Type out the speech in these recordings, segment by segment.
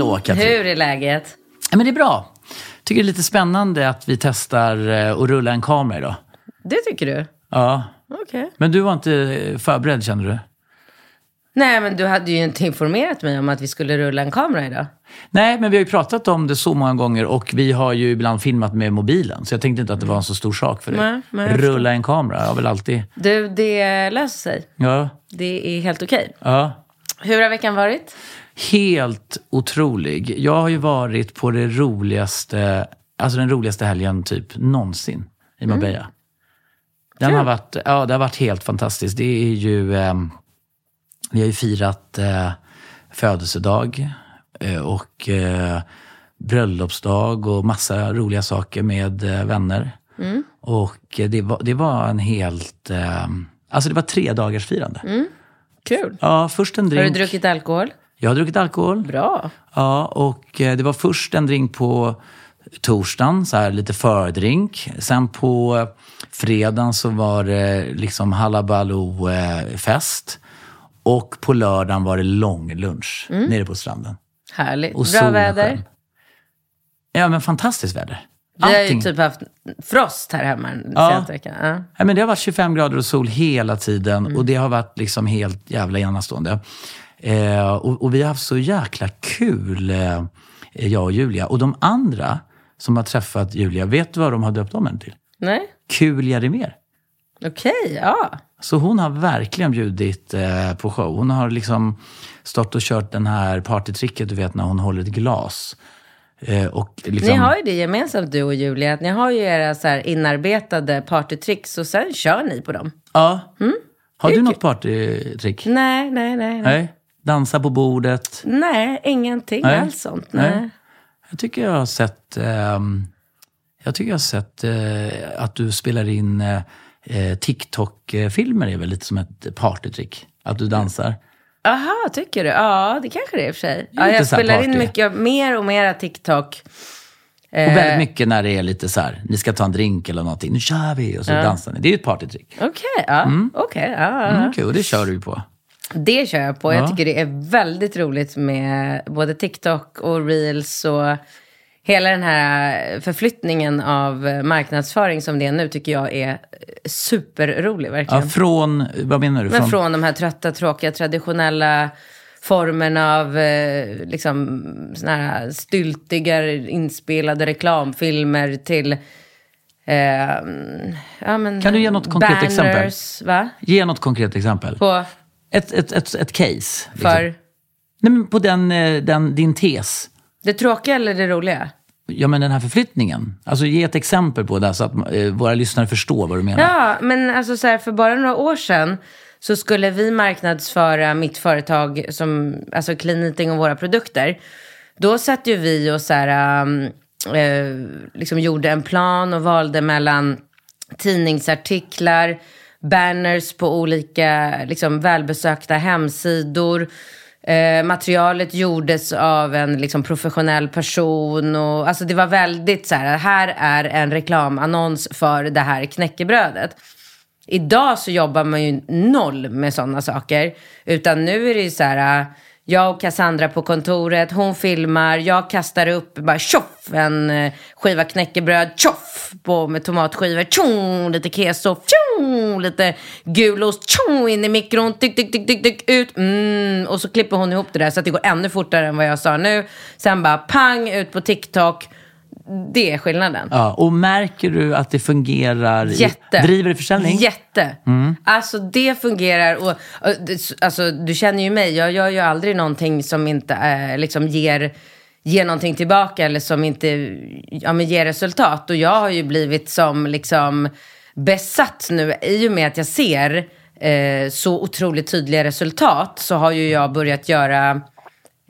Hallå Katrin. Hur är läget? Ja, men det är bra. Tycker det är lite spännande att vi testar eh, att rulla en kamera idag. Det tycker du? Ja. Okej. Men du var inte förberedd kände du? Nej, men du hade ju inte informerat mig om att vi skulle rulla en kamera idag. Nej, men vi har ju pratat om det så många gånger och vi har ju ibland filmat med mobilen. Så jag tänkte inte att det var en så stor sak för dig. Nej, nej, Rulla en kamera, jag väl alltid... Du, det löser sig. Ja. Det är helt okej. ja. Hur har veckan varit? Helt otrolig. Jag har ju varit på det roligaste, alltså den roligaste helgen typ någonsin i Marbella. Den har varit, ja, det har varit helt fantastiskt. Det är ju, eh, vi har ju firat eh, födelsedag eh, och eh, bröllopsdag och massa roliga saker med eh, vänner. Och eh, det var, det var en helt, eh, alltså det var tre dagars firande. Kul. Ja, först en Har drink. du druckit alkohol? Jag har druckit alkohol. Bra. Ja, och eh, det var först en drink på torsdagen, så här lite fördrink. Sen på fredagen så var det liksom halabaloo-fest. Och på lördagen var det lång lunch nere på stranden. Härligt. Och Bra väder. sken. Ja, men fantastiskt väder. Vi har ju Allting. typ haft frost här hemma den Ja. senaste veckan. Ja. Ja, men det har varit 25 grader och sol hela tiden Mm. och det har varit liksom helt jävla enastående. Eh, och, och vi har haft så jäkla kul, eh, jag och Julia. Och de andra som har träffat Julia, vet du vad de har döpt om henne till? Nej? Kul Jeremier. Okej, ja. Så hon har verkligen bjudit eh, på show. Hon har liksom stått och kört den här partytricket, du vet när hon håller ett glas. Eh, liksom, Ni har ju det gemensamt du och Julia, att ni har ju era så inarbetade partytricks och sen kör ni på dem. Ja. Mm. Har du något partytrick? Nej, nej, nej. Nej, Nej? Dansa på bordet? nej ingenting Nej. alls sånt. Nej. Nej. Jag tycker jag har sett, ehm, jag tycker jag har sett eh, att du spelar in eh, eh, TikTok-filmer är väl lite som ett partytrick? Att du dansar. Aha, tycker du? Ja, det kanske det är i och för sig. Ja, jag spelar in party. mycket, mer och mer TikTok. Och väldigt mycket när det är lite så här, ni ska ta en drink eller någonting. Nu kör vi! Och så dansar ni. Det är ju ett partytrick. Okej, ja. okej. ja, ja, ja. Mm, kul, och det kör du ju på. Det kör jag på. Jag Ja. tycker det är väldigt roligt med både TikTok och reels och hela den här förflyttningen av marknadsföring som det är nu tycker jag är superrolig Ja, verkligen. från, vad menar du? Men från de här trötta, tråkiga, traditionella formerna av eh, liksom, såna här styltiga inspelade reklamfilmer till eh, ja, men, Kan du ge något konkret exempel? banners, Va? Ge något konkret exempel. På, Ett, ett, ett, ett case. liksom. för Nej, men på den, eh, den, din tes. det tråkiga eller det roliga? Ja, men den här förflyttningen. Alltså ge ett exempel på det så att eh, våra lyssnare förstår vad du menar. Ja, men alltså så här, för bara några år sedan så skulle vi marknadsföra mitt företag som, alltså Clean Eating och våra produkter. Då satt ju vi och så här, eh, liksom gjorde en plan och valde mellan tidningsartiklar, banners på olika liksom, välbesökta hemsidor. Eh, materialet gjordes av en liksom, professionell person. Och, alltså, det var väldigt så här, här är en reklamannons för det här knäckebrödet. Idag så jobbar man ju noll med sådana saker. Utan nu är det ju så här, jag och Cassandra på kontoret, hon filmar, jag kastar upp bara tjoff en eh, skiva knäckebröd, tjoff på med tomatskivor, tjong, lite keso, tjong, lite gulost, tjong, in i mikron, tyck, tyck, tyck, tyck, tyck, ut, mm, och så klipper hon ihop det där så att det går ännu fortare än vad jag sa nu. Sen bara pang, ut på TikTok. Det är skillnaden. Ja, och märker du att det fungerar? i- Jätte. Driver det försäljning? Jätte. Alltså det fungerar. Och, alltså, du känner ju mig, jag gör ju aldrig någonting som inte eh, liksom ger, ger någonting tillbaka eller som inte ja, men ger resultat. Och jag har ju blivit som liksom besatt nu i och med att jag ser eh, så otroligt tydliga resultat så har ju jag börjat göra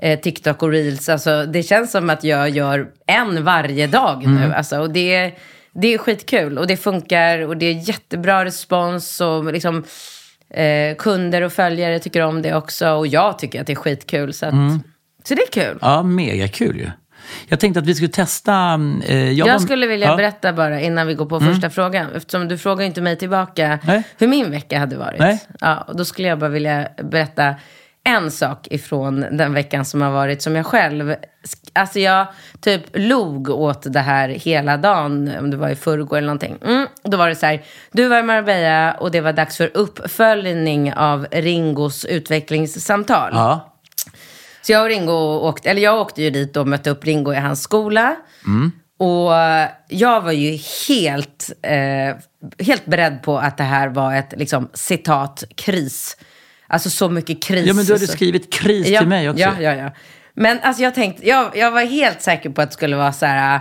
eh, TikTok och reels. Alltså, det känns som att jag gör en varje dag nu. Alltså, och det, det är skitkul och det funkar och det är jättebra respons. Och liksom, eh, kunder och följare tycker om det också och jag tycker att det är skitkul. Så, att, så det är kul. Ja, mega kul ju. Jag tänkte att vi skulle testa... Eh, Jag var- skulle vilja ja. berätta bara innan vi går på första frågan. Eftersom du frågar inte mig tillbaka Nej. hur min vecka hade varit. Nej. Ja, och då skulle jag bara vilja berätta en sak ifrån den veckan som har varit som jag själv... Alltså jag typ log åt det här hela dagen, om det var i förrgår eller någonting. Mm, då var det så här, du var i Marbella och det var dags för uppföljning av Ringos utvecklingssamtal. Ja. Så jag och Ringo åkte, eller jag åkte ju dit och mötte upp Ringo i hans skola. Och jag var ju helt, eh, helt beredd på att det här var ett liksom, citat kris. Alltså så mycket kris. ja, men du hade så- skrivit kris till mig också. Ja, ja, ja. Men alltså jag tänkte, jag, jag var helt säker på att det skulle vara så här.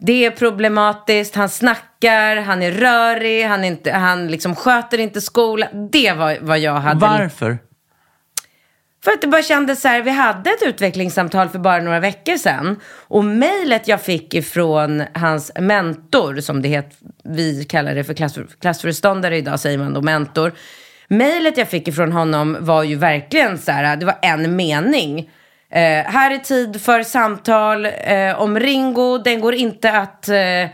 Det är problematiskt, han snackar, han är rörig, han, är inte, han liksom sköter inte skolan. Det var vad jag hade. Varför? För att det bara kändes så här, vi hade ett utvecklingssamtal för bara några veckor sedan. Och mejlet jag fick ifrån hans mentor, som det heter, vi kallar det för klass, klassföreståndare idag, säger man då mentor. Mejlet jag fick ifrån honom var ju verkligen så här, det var en mening. Eh, här är tid för samtal eh, om Ringo, den går inte att eh, eh,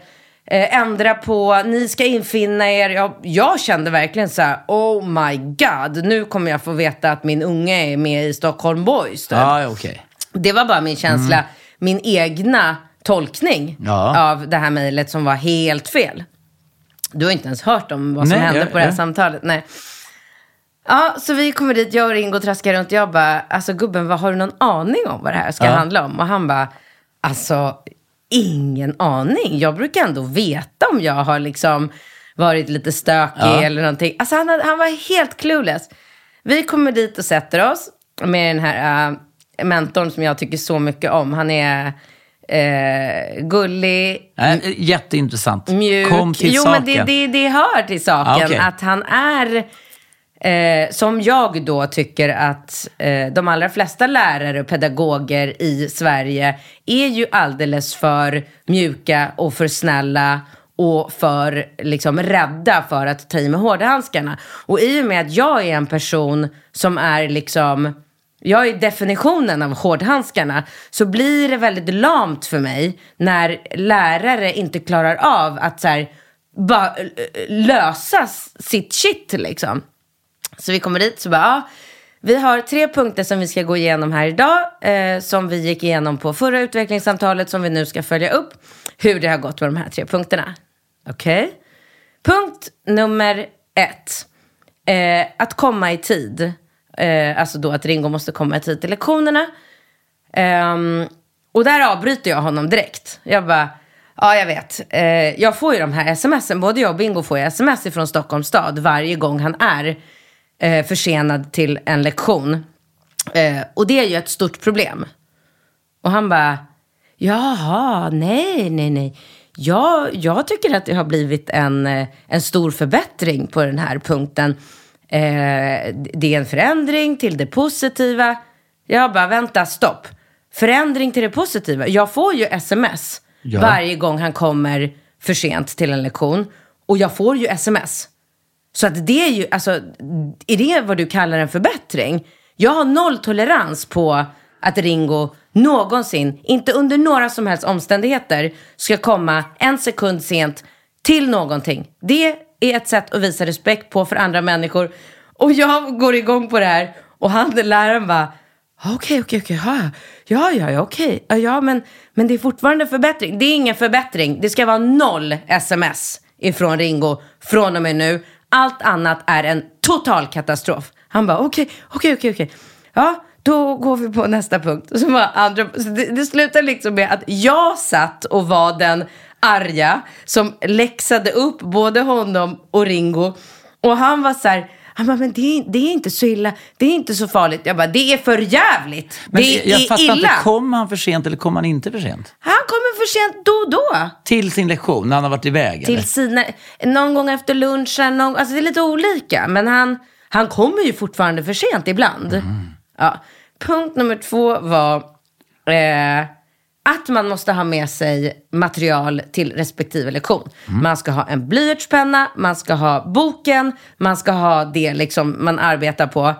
ändra på, ni ska infinna er. Jag, jag kände verkligen så här, oh my god, nu kommer jag få veta att min unge är med i Stockholm Boys. typ. Ja, okej. Det var bara min känsla, min egna tolkning Ja. av det här mejlet som var helt fel. Du har inte ens hört om vad som Nej, hände jag- på det här jag- samtalet. Nej. Ja, så vi kommer dit, jag och Ringo traskar runt. Jag bara, alltså gubben, vad har du någon aning om vad det här ska Ja. handla om? Och han bara, alltså ingen aning. Jag brukar ändå veta om jag har liksom varit lite stökig Ja. eller någonting. Alltså han, han var helt clueless. Vi kommer dit och sätter oss med den här uh, mentorn som jag tycker så mycket om. Han är uh, gullig, Äh, jätteintressant. mjuk. Kom till jo, saken. men det, det, det hör till saken. Ah, okej. Att han är, eh, som jag då tycker att eh, de allra flesta lärare och pedagoger i Sverige är ju alldeles för mjuka och för snälla och för liksom rädda för att ta i med hårdhandskarna. Och i och med att jag är en person som är liksom jag är definitionen av hårdhandskarna. Så blir det väldigt lamt för mig när lärare inte klarar av att så här, bara eh, eh, lösa sitt shit liksom. Så vi kommer dit så bara, ja, vi har tre punkter som vi ska gå igenom här idag. Eh, som vi gick igenom på förra utvecklingssamtalet som vi nu ska följa upp. Hur det har gått med de här tre punkterna. Okej? Punkt nummer ett. Eh, att komma i tid. Eh, alltså då att Ringo måste komma i tid till lektionerna. Ehm, och där avbryter jag honom direkt. Jag bara, ja jag vet. Eh, jag får ju de här smsen, både jag och Bingo får ju sms från Stockholms stad varje gång han är eh, försenad till en lektion. Eh, och det är ju ett stort problem. Och han bara, jaha, nej, nej, nej. Jag, jag tycker att det har blivit en, eh, en stor förbättring på den här punkten. Eh, det är en förändring till det positiva. Jag bara, vänta, stopp. Förändring till det positiva. Jag får ju sms Ja. varje gång han kommer för sent till en lektion. Och jag får ju sms. Så att det är ju, alltså, är det vad du kallar en förbättring? Jag har noll tolerans på att Ringo någonsin, inte under några som helst omständigheter, ska komma en sekund sent till någonting. Det är ett sätt att visa respekt på för andra människor. Och jag går igång på det här och han, läraren bara, Okej, okej, okej. Ja, ja, ja, ja, okej. Ja, Ja, men, men det är fortfarande förbättring. Det är ingen förbättring. Det ska vara noll sms ifrån Ringo från och med nu. Allt annat är en total katastrof. Han bara, okej, okej, okej, okej. Ja, då går vi på nästa punkt. Så var andra, så det, det slutar liksom med att jag satt och var den arga som läxade upp både honom och Ringo. Och han var så här, han bara, men det är, det är inte så illa, det är inte så farligt. Jag bara, det är för jävligt. Men det jag är fattar illa. inte, kom han för sent eller kom han inte för sent? Han kommer för sent då och då. Till sin lektion, när han har varit iväg? eller? Till sina, någon gång efter lunchen, någon, alltså det är lite olika. Men han, han kommer ju fortfarande för sent ibland. Ja. Punkt nummer två var eh, att man måste ha med sig material till respektive lektion. Man ska ha en blyertspenna, man ska ha boken, man ska ha det liksom man arbetar på.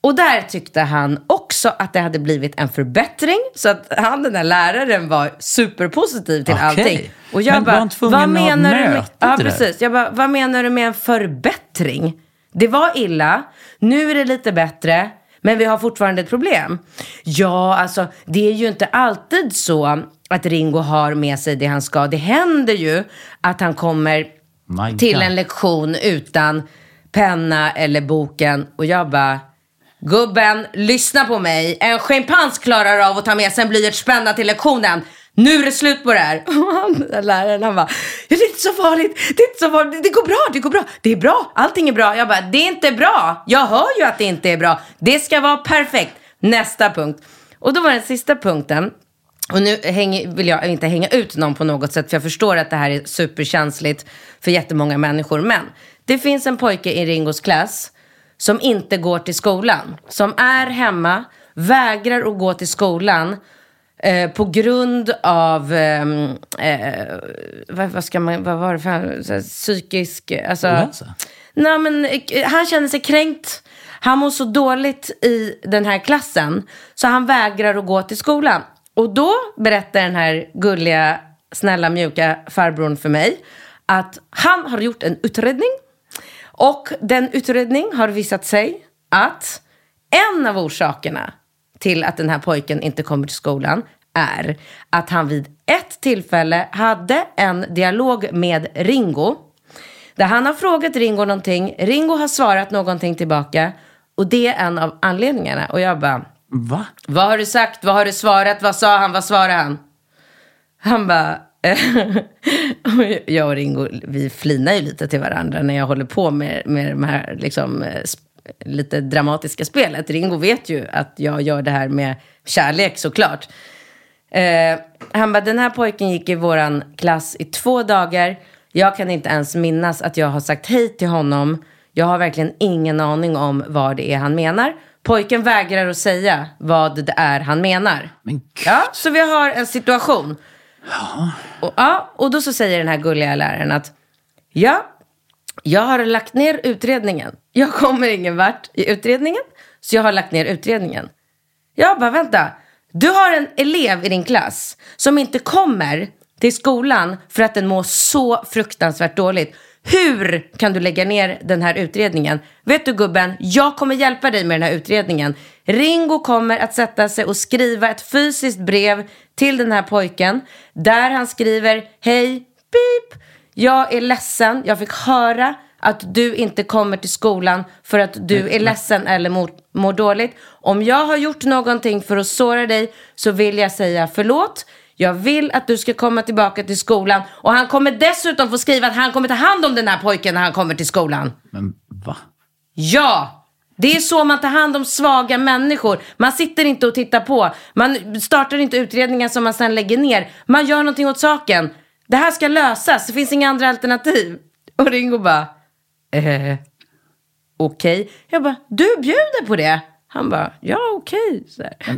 Och där tyckte han också att det hade blivit en förbättring. Så att han, den där läraren, var superpositiv till Okej. allting. Och jag Men var bara, han tvungen vad att menar du med... Ja, precis. Jag bara, vad menar du med en förbättring? Det var illa, nu är det lite bättre, men vi har fortfarande ett problem. Ja, alltså det är ju inte alltid så att Ringo har med sig det han ska. Det händer ju att han kommer My till God. en lektion utan penna eller boken. Och jag bara, gubben, lyssna på mig. En schimpans klarar av att ta med sig en blyertspenna till lektionen. Nu är det slut på det här. Och han, den där läraren, han bara, det är inte så farligt, det är inte så farligt, det går bra, det går bra, det är bra, allting är bra. Jag bara, det är inte bra. Jag hör ju att det inte är bra. Det ska vara perfekt. Nästa punkt. Och då var den sista punkten. Och nu hänger, vill jag inte hänga ut någon på något sätt, för jag förstår att det här är superkänsligt för jättemånga människor. Men det finns en pojke i Ringos klass som inte går till skolan. Som är hemma, vägrar att gå till skolan eh, på grund av, ehm, eh, vad, vad, ska man, vad var det för, så här, psykisk, alltså, Ohälsa? Nej, men, eh, han känner sig kränkt. Han mår så dåligt i den här klassen så han vägrar att gå till skolan. Och då berättar den här gulliga, snälla, mjuka farbrorn för mig att han har gjort en utredning. Och den utredning har visat sig att en av orsakerna till att den här pojken inte kommer till skolan är att han vid ett tillfälle hade en dialog med Ringo där han har frågat Ringo någonting, Ringo har svarat någonting tillbaka och det är en av anledningarna. Och jag bara, Va? vad har du sagt, vad har du svarat, vad sa han, vad svarade han? Han bara, jag och Ringo, vi flinar ju lite till varandra när jag håller på med, med de här liksom, eh, lite dramatiska spelet. Ringo vet ju att jag gör det här med kärlek såklart. Eh, han bara, den här pojken gick i våran klass i två dagar. Jag kan inte ens minnas att jag har sagt hej till honom. Jag har verkligen ingen aning om vad det är han menar. Pojken vägrar att säga vad det är han menar. Men. Ja, så vi har en situation. Och, ja, och då så säger den här gulliga läraren att ja, jag har lagt ner utredningen. Jag kommer ingen vart i utredningen, så jag har lagt ner utredningen. Jag bara, vänta. Du har en elev i din klass som inte kommer till skolan för att den mår så fruktansvärt dåligt. Hur kan du lägga ner den här utredningen? Vet du gubben, jag kommer hjälpa dig med den här utredningen. Ringo kommer att sätta sig och skriva ett fysiskt brev till den här pojken där han skriver Hej, pip, jag är ledsen, jag fick höra att du inte kommer till skolan för att du är ledsen eller mår, mår dåligt. Om jag har gjort någonting för att såra dig så vill jag säga förlåt. Jag vill att du ska komma tillbaka till skolan och han kommer dessutom få skriva att han kommer ta hand om den här pojken när han kommer till skolan. Men va? Ja! Det är så man tar hand om svaga människor. Man sitter inte och tittar på. Man startar inte utredningar som man sen lägger ner. Man gör någonting åt saken. Det här ska lösas. Det finns inga andra alternativ. Och Ringo bara, eh, okej. Jag bara, du bjuder på det? Han bara, ja okej. Okay.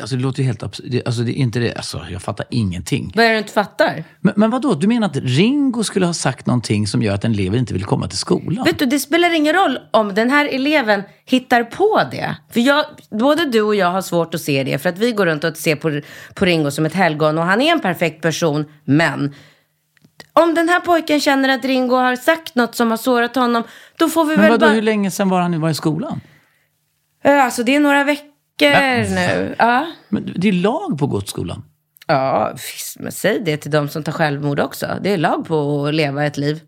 Alltså det låter ju helt absurt. Alltså det är inte det. Alltså jag fattar ingenting. Vad är det du inte fattar? Men, men vad då? Du menar att Ringo skulle ha sagt någonting som gör att en elev inte vill komma till skolan? Vet du, det spelar ingen roll om den här eleven hittar på det. För jag, både du och jag har svårt att se det. För att vi går runt och ser på, på Ringo som ett helgon. Och han är en perfekt person. Men om den här pojken känner att Ringo har sagt något som har sårat honom. Då får vi Men väl vadå, bara... hur länge sedan var han var i skolan? Alltså det är några veckor. Veckor nu. Ja. Men det är lag på Godsskolan. Ja, men säg det till de som tar självmord också. Det är lag på att leva ett liv.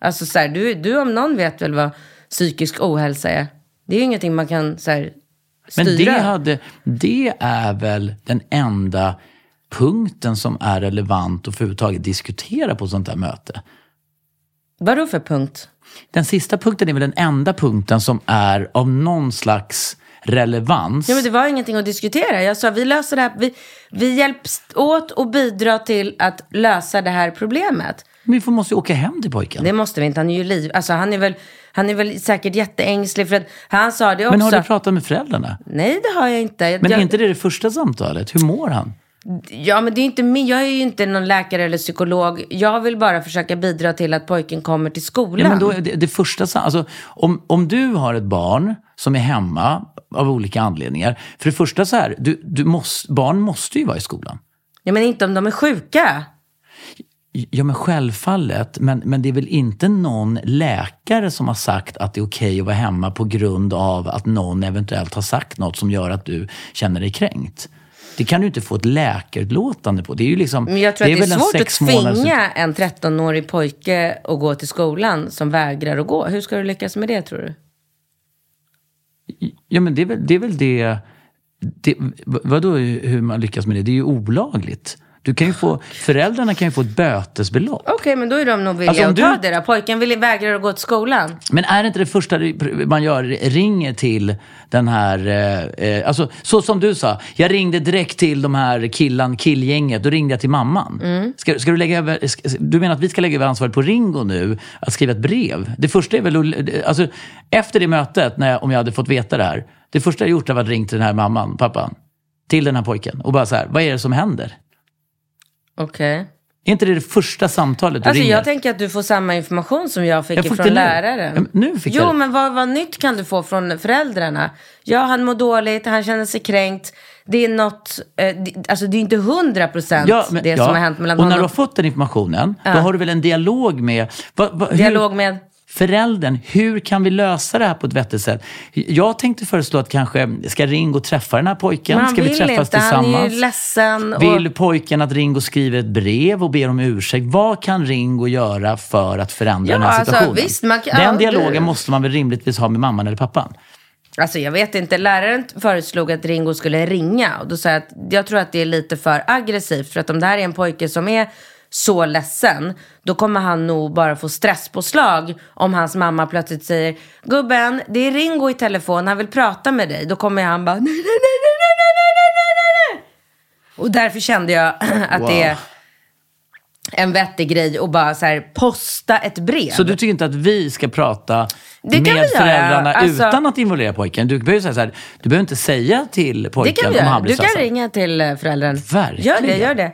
Alltså så här, du, du om någon vet väl vad psykisk ohälsa är. Det är ju ingenting man kan så här, styra. Men det, hade, det är väl den enda punkten som är relevant att överhuvudtaget diskutera på sånt här möte. Vadå för punkt? Den sista punkten är väl den enda punkten som är av någon slags relevans. Ja, men det var ingenting att diskutera. Jag sa vi löser det här. Vi, vi hjälps åt och bidra till att lösa det här problemet. Men vi måste ju åka hem till pojken. Det måste vi inte. Han är ju liv. Alltså han är väl, han är väl säkert jätteängslig. För att han sa det också. Men har du pratat med föräldrarna? Nej, det har jag inte. Men jag, är inte det det första samtalet? Hur mår han? Ja, men det är inte min. Jag är ju inte någon läkare eller psykolog. Jag vill bara försöka bidra till att pojken kommer till skolan. Ja, men då är det, det första, alltså, om, om du har ett barn som är hemma av olika anledningar. För det första så här, du, du måste, barn måste ju vara i skolan. Ja, men inte om de är sjuka. Ja men självfallet, men, men det är väl inte någon läkare som har sagt att det är okej att vara hemma på grund av att någon eventuellt har sagt något som gör att du känner dig kränkt. Det kan du inte få ett läkarutlåtande på. Det är ju liksom, Men jag tror att det är svårt att tvinga en 13-årig pojke att gå till skolan som vägrar att gå. Hur ska du lyckas med det tror du? Ja men det är väl det, är väl det, det vadå hur man lyckas med det? Det är ju olagligt. Du kan ju få, föräldrarna kan ju få ett bötesbelopp. Okej, men då är de nog villiga Alltså, om att du- ta det då. Pojken vill vägrar att gå till skolan. Men är det inte det första man gör, ringer till den här, eh, eh, alltså så som du sa, jag ringde direkt till de här killan, killgänget, då ringde jag till mamman. Mm. Ska, ska du, lägga över, ska, du menar att vi ska lägga över ansvaret på Ringo nu, att skriva ett brev? Det första är väl, att- alltså efter det mötet, när jag, om jag hade fått veta det här, det första jag gjort var att ringa till den här mamman, pappan, till den här pojken och bara så här, vad är det som händer? Okej. Är inte det det första samtalet du Alltså ringer? jag tänker att du får samma information som jag fick Jag får från nu. läraren. Ja, nu fick jo, jag det. men vad, vad nytt kan du få från föräldrarna? Ja, han mår dåligt, han känner sig kränkt. Det är något, eh, alltså det är inte hundra procent men- det ja. som har hänt mellan Och när du honom. har fått den informationen, då har du väl en dialog med... Va, va, hur- Dialog med... Föräldern, hur kan vi lösa det här på ett vettigt sätt? Jag tänkte föreslå att kanske, ska Ringo träffa den här pojken? Men han ska vi träffas inte, han är tillsammans? ju ledsen. Och... Vill pojken att Ringo skriver ett brev och ber om ursäkt? Vad kan Ringo göra för att förändra Ja, den här alltså, situationen? visst, man kan- den dialogen måste man väl rimligtvis ha med mamman eller pappan? Alltså jag vet inte, läraren föreslog att Ringo skulle ringa. Och då sa jag att jag tror att det är lite för aggressivt. För att om det här är en pojke som är så ledsen, då kommer han nog bara få stresspåslag om hans mamma plötsligt säger Gubben, det är Ringo i telefon, han vill prata med dig. Då kommer han bara nej, nej, nej, nej, nej, nej, nej, nej, nej. Och därför kände jag att det är en vettig grej att bara så här posta ett brev. Så du tycker inte att vi ska prata med föräldrarna Alltså- utan att involvera pojken? Du behöver, säga så här, du behöver inte säga till pojken om han blir Du kan ringa till eh, föräldern. Verkligen. Gör det, gör det.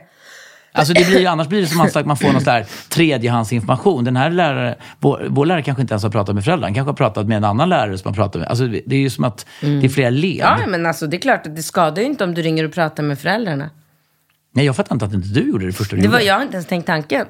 Alltså det blir, annars blir det som att man får någon där tredjehandsinformation. Den här lärare, vår, vår lärare kanske inte ens har pratat med föräldrarna. Han kanske har pratat med en annan lärare som har pratat med. Alltså det är ju som att det är flera led. Ja, men alltså det är klart att det skadar ju inte om du ringer och pratar med föräldrarna. Nej, jag fattar inte att inte du gjorde det första du Det var, gjorde. jag har inte ens tänkt tanken.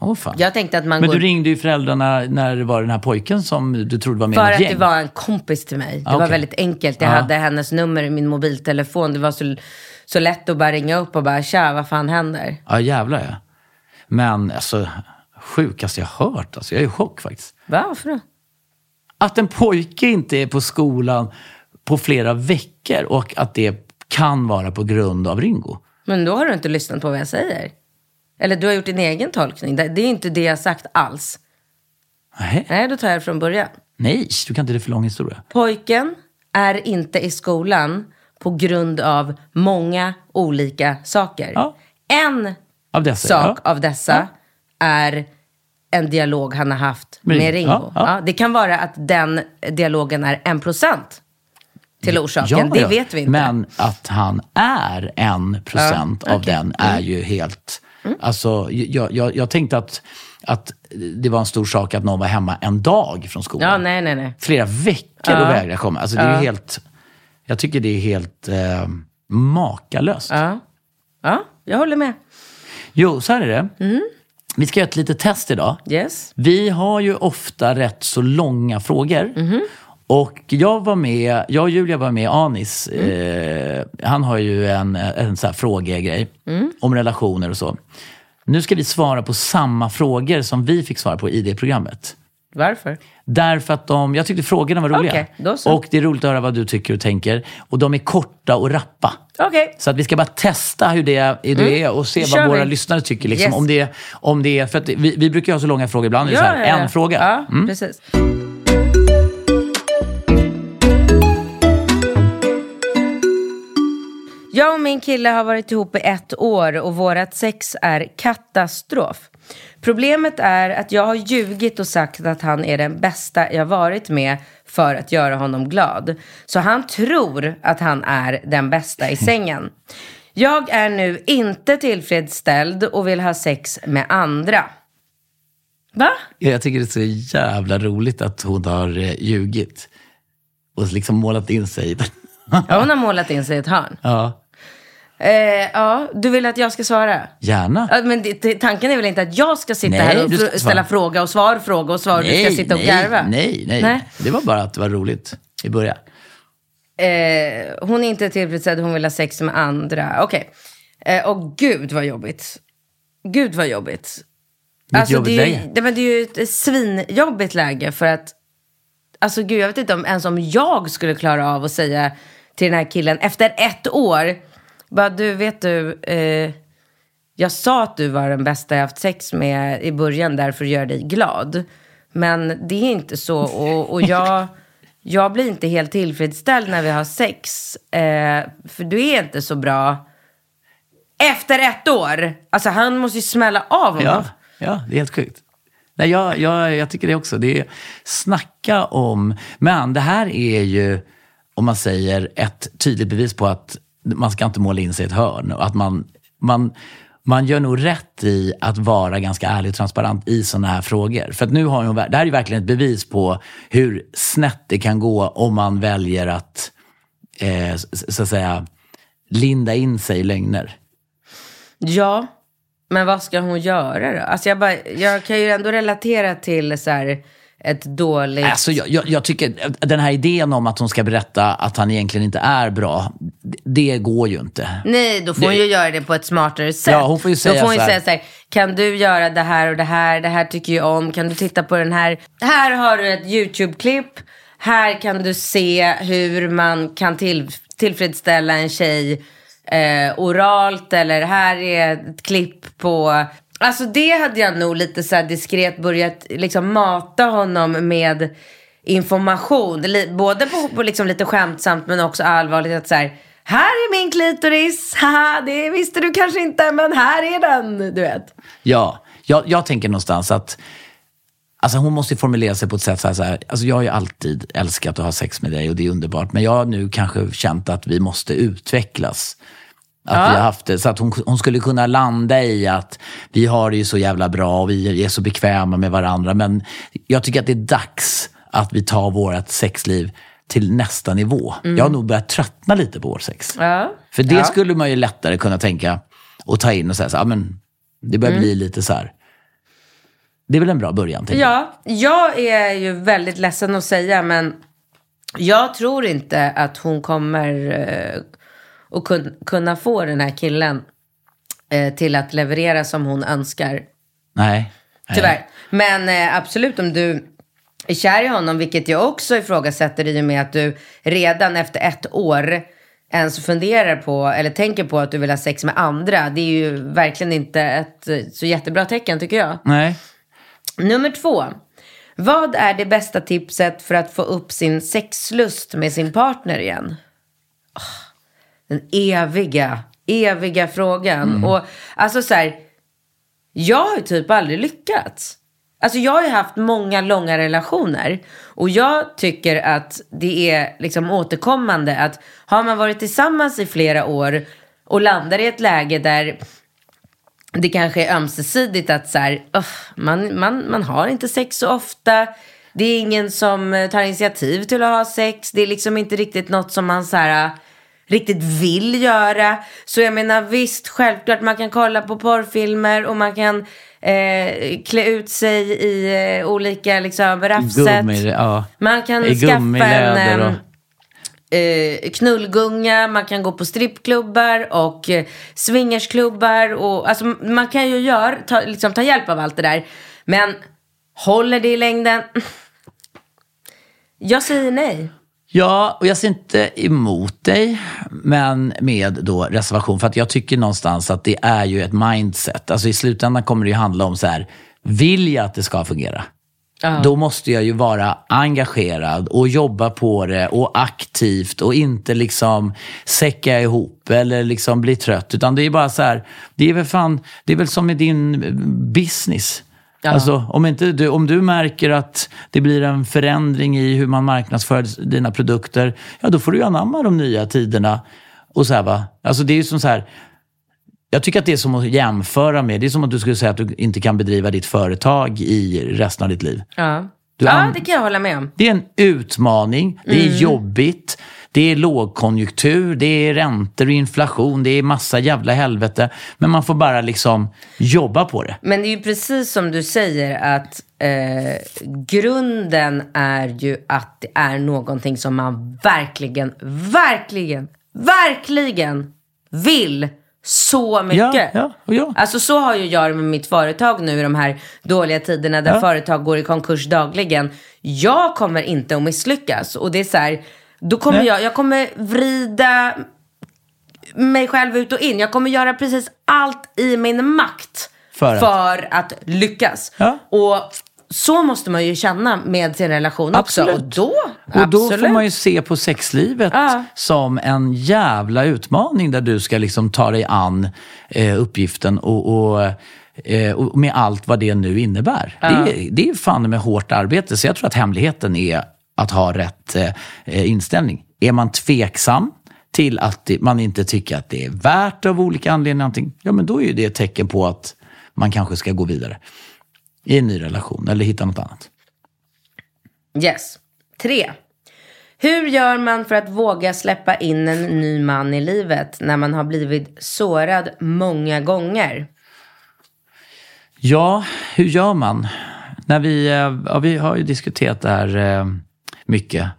Åh, fan. Jag tänkte att man Men går... du ringde ju föräldrarna när det var den här pojken som du trodde var med i För att gäng. det var en kompis till mig. Det Ah, var väldigt enkelt. Jag Ja. hade hennes nummer i min mobiltelefon. Det var så, så lätt att bara ringa upp och bara tja, vad fan händer? Ja, jävlar ja. Men alltså, sjukaste jag hört. Alltså, jag är i chock faktiskt. Va, varför då? Att en pojke inte är på skolan på flera veckor och att det kan vara på grund av Ringo. Men då har du inte lyssnat på vad jag säger. Eller du har gjort din egen tolkning. Det, är inte det jag sagt alls. Nej, Nej, då tar jag det från början. Nej du kan inte det för lång historia. Pojken är inte i skolan på grund av många olika saker. Ja. En Av dessa, sak ja. av dessa är en dialog han har haft Med med Ringo. Ja, ja. Ja, det kan vara att den dialogen är en procent till orsaken. det vet vi inte. Men att han är en procent Ja, av okej. den är ju helt... Alltså, jag, jag, jag tänkte att, att det var en stor sak att någon var hemma en dag från skolan. Ja, nej, nej, nej. Flera veckor Ja. och vägrar komma. Alltså, det är ju helt... Jag tycker det är helt eh, makalöst. Ja. ja, jag håller med. Jo, så här är det. Mm. Vi ska göra ett litet test idag. Yes. Vi har ju ofta rätt så långa frågor. Mhm. Och jag var med, jag och Julia var med Anis. Eh, han har ju en, en sån här frågegrej om relationer och så. Nu ska vi svara på samma frågor som vi fick svara på i det programmet. Varför? Därför att de, jag tyckte frågorna var roliga. Okej, då så. Och det är roligt att höra vad du tycker och tänker. Och de är korta och rappa. Okej. Så att vi ska bara testa hur det, hur det är och se Då vad kör våra vi. lyssnare tycker. Liksom, Yes. om, det, om det för att vi, vi brukar ju ha så långa frågor ibland. det så här, En fråga. Ja, Mm. precis. Jag och min kille har varit ihop i ett år och vårat sex är katastrof. Problemet är att jag har ljugit och sagt att han är den bästa jag varit med för att göra honom glad. Så han tror att han är den bästa i sängen. Jag är nu inte tillfredsställd och vill ha sex med andra. Va? Jag tycker det är så jävla roligt att hon har eh, ljugit. Och liksom målat in sig i. Ja, hon har målat in sig i ett hörn. Ja, Eh, ja, du vill att jag ska svara? gärna. Ja, men det, det, tanken är väl inte att jag ska sitta Nej, här och fr- svara. ställa fråga och svar, fråga och svar och du ska sitta och nej, garva? nej, nej, Nej. Det var bara att det var roligt i början. Eh, hon är inte tillfredsställd, hon vill ha sex med andra. Okej. Eh, och gud vad jobbigt. Gud vad jobbigt. Vilket jobbigt det, är läge. det, men det är ju ett svinjobbigt läge för att Alltså gud, jag vet inte om ens om jag skulle klara av att säga till den här killen efter ett år. Bara du, vet du. Eh, jag sa att du var den bästa jag haft sex med i början där för att göra dig glad. Men det är inte så. Och, och jag, jag blir inte helt tillfredsställd när vi har sex. Eh, för du är inte så bra. Efter ett år. Alltså han måste ju smälla av honom. Ja, ja det är helt sjukt. Nej, jag, jag, jag tycker det också. Det är snacka om... Men det här är ju, om man säger, ett tydligt bevis på att man ska inte måla in sig i ett hörn. Att man, man, man gör nog rätt i att vara ganska ärlig och transparent i sådana här frågor. För att nu har hon, det här är ju verkligen ett bevis på hur snett det kan gå om man väljer att, eh, så att säga, linda in sig i lögner. Ja, men vad ska hon göra då? Alltså jag, bara, jag kan ju ändå relatera till så här, ett dåligt... Alltså, jag, jag, jag tycker den här idén om att hon ska berätta att han egentligen inte är bra, det, det går ju inte. Nej, då får hon ju göra det på ett smartare sätt. Ja, hon får ju säga då får hon ju så här- säga så här, kan du göra det här och det här, det här tycker jag om, kan du titta på den här, här har du ett YouTube-klipp, här kan du se hur man kan till, tillfredsställa en tjej eh, oralt, eller här är ett klipp på, alltså det hade jag nog lite så här diskret börjat liksom mata honom med information, både på, på liksom lite skämtsamt men också allvarligt att så här, här är min klitoris, haha, det visste du kanske inte, men här är den, du vet. Ja, jag, jag tänker någonstans att Alltså hon måste formulera sig på ett sätt så här, så här, alltså jag har ju alltid älskat att ha sex med dig och det är underbart. Men jag har nu kanske känt att vi måste utvecklas. Att vi har haft det, så att hon, hon skulle kunna landa i att vi har det ju så jävla bra och vi är så bekväma med varandra. Men jag tycker att det är dags att vi tar vårt sexliv till nästa nivå. Jag har nog börjat tröttna lite på vårt sex. Ja. För det Ja. skulle man ju lättare kunna tänka och ta in och säga så här, "Ja, men det börjar bli lite så här. Det är väl en bra början, tänker jag. Ja, jag är ju väldigt ledsen att säga, men jag tror inte att hon kommer att kun, kunna få den här killen eh, till att leverera som hon önskar. Nej. Tyvärr. Men eh, absolut om du är kär i honom, vilket jag också ifrågasätter i och med att du redan efter ett år ens funderar på eller tänker på att du vill ha sex med andra. Det är ju verkligen inte ett så jättebra tecken tycker jag. Nej. Nummer två. Vad är det bästa tipset för att få upp sin sexlust med sin partner igen? Ah, Den eviga, eviga frågan. Och alltså så här, jag har typ aldrig lyckats. Alltså jag har ju haft många långa relationer. Och jag tycker att det är liksom återkommande att har man varit tillsammans i flera år och landar i ett läge där det kanske är ömsesidigt att så här, "Uff, man, man, man har inte sex så ofta. Det är ingen som tar initiativ till att ha sex. Det är liksom inte riktigt något som man så här, riktigt vill göra. Så jag menar visst, självklart man kan kolla på porrfilmer och man kan eh, klä ut sig i eh, olika liksom raffset. Gummi, ja. Man kan I skaffa en eh, och- eh, knullgunga, man kan gå på strippklubbar och eh, swingersklubbar. Och, alltså, man kan ju göra, ta, liksom, ta hjälp av allt det där. Men håller det i längden? Jag säger nej. Ja, och jag ser inte emot dig, men med då reservation. För att jag tycker någonstans att det är ju ett mindset. Alltså i slutändan kommer det ju handla om så här, vill jag att det ska fungera? Då måste jag ju vara engagerad och jobba på det och aktivt och inte liksom säcka ihop eller liksom bli trött. Utan det är bara så här, det är väl fan, det är väl som med din eh, business. Alltså, om, inte du, om du märker att det blir en förändring i hur man marknadsför dina produkter, ja då får du ju anamma de nya tiderna. Och så här, va? Alltså, det är ju som så här, jag tycker att det är som att jämföra med, det är som att du skulle säga att du inte kan bedriva ditt företag i resten av ditt liv. Ja. Ja, det kan jag hålla med om. Det är en utmaning, det Mm. är jobbigt, det är lågkonjunktur, det är räntor och inflation, det är massa jävla helvete. Men man får bara liksom jobba på det. Men det är ju precis som du säger att eh, grunden är ju att det är någonting som man verkligen, verkligen, verkligen vill så mycket. Ja, ja, ja. Alltså så har ju jag med mitt företag nu i de här dåliga tiderna där företag går i konkurs dagligen. Jag kommer inte att misslyckas. Och det är så här, då kommer Nej. jag, jag kommer vrida mig själv ut och in. Jag kommer göra precis allt i min makt För för att- att, lyckas. Ja. Och så måste man ju känna med sin relation också. Absolut. Och då, Och då absolut. får man ju se på sexlivet Ja. som en jävla utmaning där du ska liksom ta dig an eh, uppgiften och, och, eh, och med allt vad det nu innebär. Det, är, det är fan med hårt arbete. Så jag tror att hemligheten är att ha rätt eh, inställning. Är man tveksam till att det, man inte tycker att det är värt av olika anledningar, någonting, ja men då är ju det ett tecken på att man kanske ska gå vidare i en ny relation eller hitta något annat. Yes. Tre. Hur gör man för att våga släppa in en ny man i livet när man har blivit sårad många gånger? Ja, hur gör man? När vi, eh, ja, vi har ju diskuterat det här eh, mycket.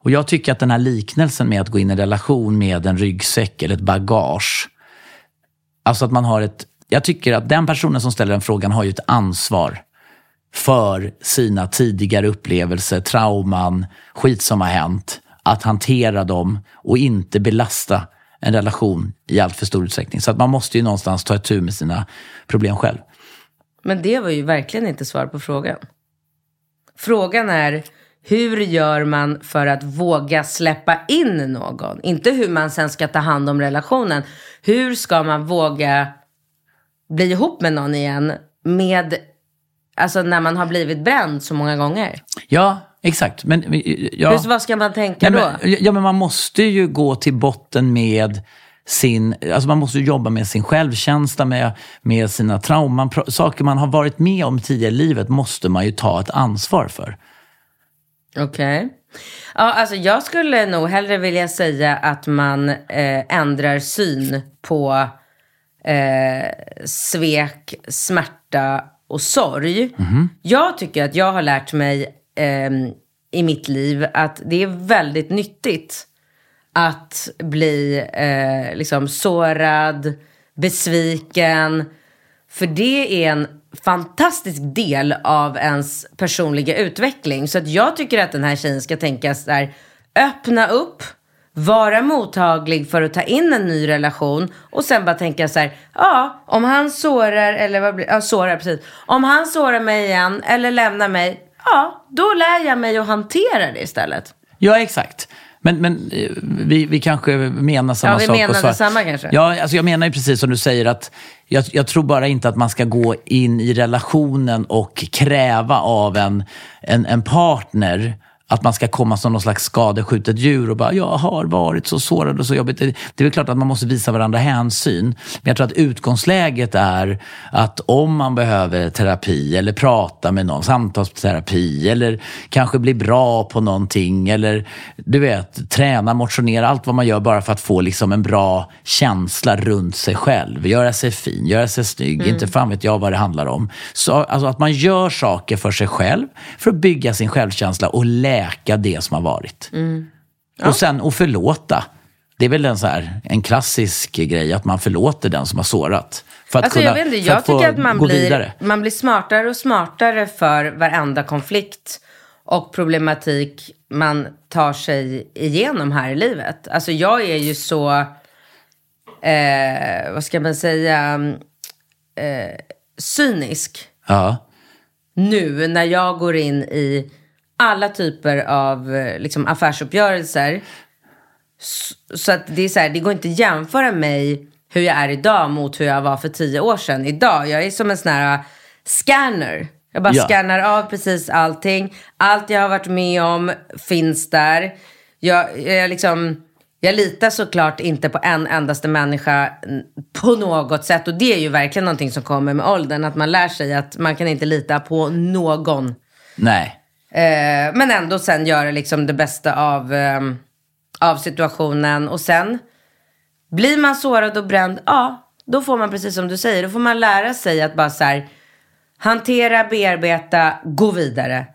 Och jag tycker att den här liknelsen med att gå in i en relation med en ryggsäck eller ett bagage. Alltså att man har ett... Jag tycker att den personen som ställer den frågan har ju ett ansvar för sina tidigare upplevelser, trauman, skit som har hänt. Att hantera dem och inte belasta en relation i allt för stor utsträckning. Så att man måste ju någonstans ta itu med sina problem själv. Men det var ju verkligen inte svar på frågan. Frågan är hur gör man för att våga släppa in någon? Inte hur man sen ska ta hand om relationen. Hur ska man våga bli ihop med någon igen med, alltså när man har blivit bränd så många gånger? Ja, exakt. Men, men, ja. Hur, vad ska man tänka Nej, då? men, ja, men man måste ju gå till botten med sin, alltså man måste ju jobba med sin självkänsla, med, med sina trauman. Saker man har varit med om tidigare i livet måste man ju ta ett ansvar för. Okej. Ja, alltså jag skulle nog hellre vilja säga att man eh, ändrar syn på eh, svek, smärta och sorg. Jag tycker att jag har lärt mig ehm, i mitt liv att det är väldigt nyttigt att bli eh, liksom sårad, besviken. För det är en fantastisk del av ens personliga utveckling. Så att jag tycker att den här tjejen ska tänka så här, öppna upp, vara mottaglig för att ta in en ny relation och sen bara tänka så här, ja, om han sårar, eller vad blir, ja, sårar precis. Om han sårar mig igen eller lämnar mig, ja, då lär jag mig att hantera det istället. Ja, exakt. Men, men eh, vi, vi kanske menar samma Ja, vi sak. menar detsamma kanske. Ja, alltså jag menar ju precis som du säger att jag, jag tror bara inte att man ska gå in i relationen och kräva av en, en, en partner att man ska komma som någon slags skadeskjutet djur och bara “jag har varit så sårad och så jobbigt”. Det är väl klart att man måste visa varandra hänsyn. Men jag tror att utgångsläget är att om man behöver terapi eller prata med någon, samtalsterapi eller kanske bli bra på någonting eller du vet, träna, motionera, allt vad man gör bara för att få liksom en bra känsla runt sig själv. Göra sig fin, göra sig snygg, mm. inte fan vet jag vad det handlar om. Så, alltså att man gör saker för sig själv för att bygga sin självkänsla och läka det som har varit. Mm. Ja. Och sen att förlåta. Det är väl en, så här, en klassisk grej att man förlåter den som har sårat. För att alltså, kunna, jag vet inte, jag tycker att man blir, man blir smartare och smartare för varenda konflikt och problematik man tar sig igenom här i livet. Alltså jag är ju så, eh, vad ska man säga, eh, cynisk. Ja. Nu när jag går in i alla typer av eh, liksom, affärsuppgörelser. Så, så att det är så här, det går inte att jämföra mig hur jag är idag mot hur jag var för tio år sedan. Idag, jag är som en sån här scanner. Jag bara ja. scannar av precis allting. Allt jag har varit med om finns där. Jag, jag, liksom, jag litar såklart inte på en endaste människa på något sätt. Och det är ju verkligen någonting som kommer med åldern. Att man lär sig att man kan inte lita på någon. Nej. Eh, men ändå sen göra liksom det bästa av, eh, av situationen. Och sen blir man sårad och bränd, ja, då får man precis som du säger, då får man lära sig att bara så här, hantera, bearbeta, gå vidare.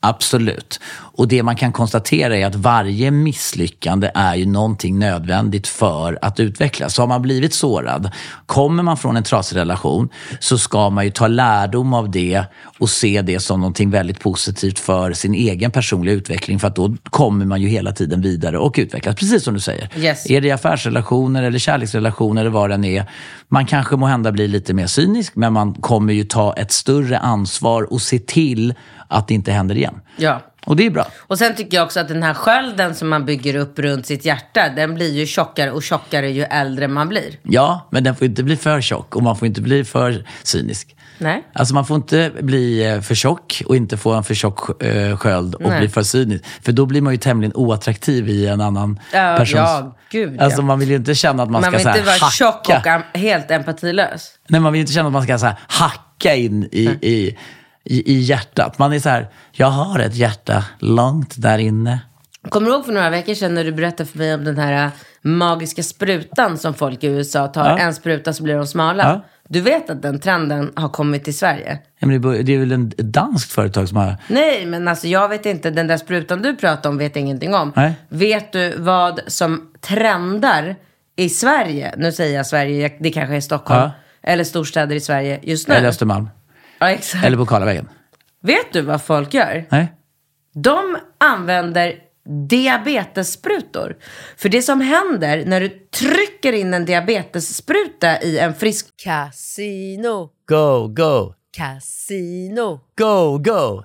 Absolut. Och det man kan konstatera är att varje misslyckande är ju någonting nödvändigt för att utvecklas. Så har man blivit sårad, kommer man från en trasig relation så ska man ju ta lärdom av det och se det som någonting väldigt positivt för sin egen personliga utveckling. För att då kommer man ju hela tiden vidare och utvecklas. Precis som du säger. Yes. Är det affärsrelationer eller kärleksrelationer eller vad det än är. Man kanske må hända blir lite mer cynisk men man kommer ju ta ett större ansvar och se till att det inte händer igen. Ja. Och det är bra. Och sen tycker jag också att den här skölden som man bygger upp runt sitt hjärta, den blir ju tjockare och tjockare ju äldre man blir. Ja, men den får inte bli för tjock och man får inte bli för cynisk. Nej. Alltså man får inte bli eh, för tjock och inte få en för tjock eh, sköld och Nej. bli för cynisk. För då blir man ju tämligen oattraktiv i en annan ja, persons... Ja, gud Alltså man vill ju inte känna att man, man ska så här, Man vill inte vara tjock och helt empatilös. Nej, man vill inte känna att man ska så här, hacka in i, mm. i i, i hjärtat. Man är så här, jag har ett hjärta långt där inne. Kommer du ihåg för några veckor sedan när du berättade för mig om den här äh, magiska sprutan som folk i USA tar? Ja. En spruta så blir de smala. Ja. Du vet att den trenden har kommit till Sverige? Ja, men det är väl ett danskt företag som har... Nej, men alltså jag vet inte. Den där sprutan du pratar om vet jag ingenting om. Nej. Vet du vad som trendar i Sverige? Nu säger jag Sverige, det kanske är Stockholm. Ja. Eller storstäder i Sverige just nu. Eller Östermalm. Ja, exakt. Eller på Karlavägen. Vet du vad folk gör? Nej. De använder diabetessprutor. För det som händer när du trycker in en diabetesspruta i en frisk... Casino. Go, go. Casino. Go, go.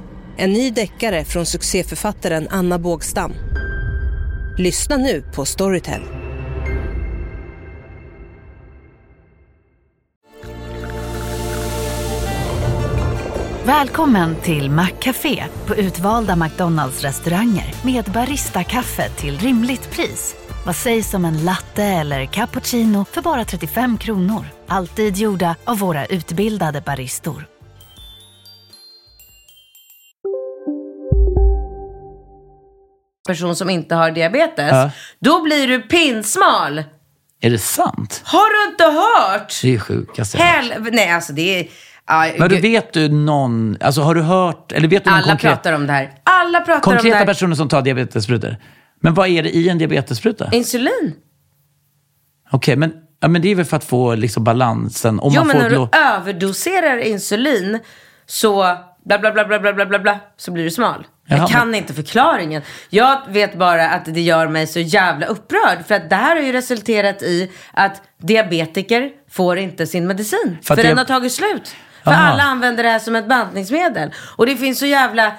en ny deckare från succéförfattaren Anna Bågstam. Lyssna nu på Storytel. Välkommen till Maccafé på utvalda McDonalds restauranger med Baristakaffe till rimligt pris. Vad sägs om en latte eller cappuccino för bara 35 kronor? Alltid gjorda av våra utbildade baristor. Person som inte har diabetes, Ja. då blir du pinsmal. Är det sant? Har du inte hört? Det är sjukaste jag hört. Hel... Nej, alltså det är... Ja, Men du vet du någon, alltså har du hört, eller vet du någon Alla konkret, pratar om det här. Alla pratar om det konkreta här. personer som tar diabetessprutor? Men vad är det i en diabetesspruta? Insulin. Okej, men, ja, men det är väl för att få liksom balansen. Om Jo, man men får när du överdoserar insulin så bla bla bla bla bla bla bla bla, så blir du smal. Jag kan inte förklaringen. Jag vet bara att det gör mig så jävla upprörd. För att det här har ju resulterat i att diabetiker får inte sin medicin. För, för den har tagit slut. För Aha. alla använder det här som ett bantningsmedel. Och det finns så jävla,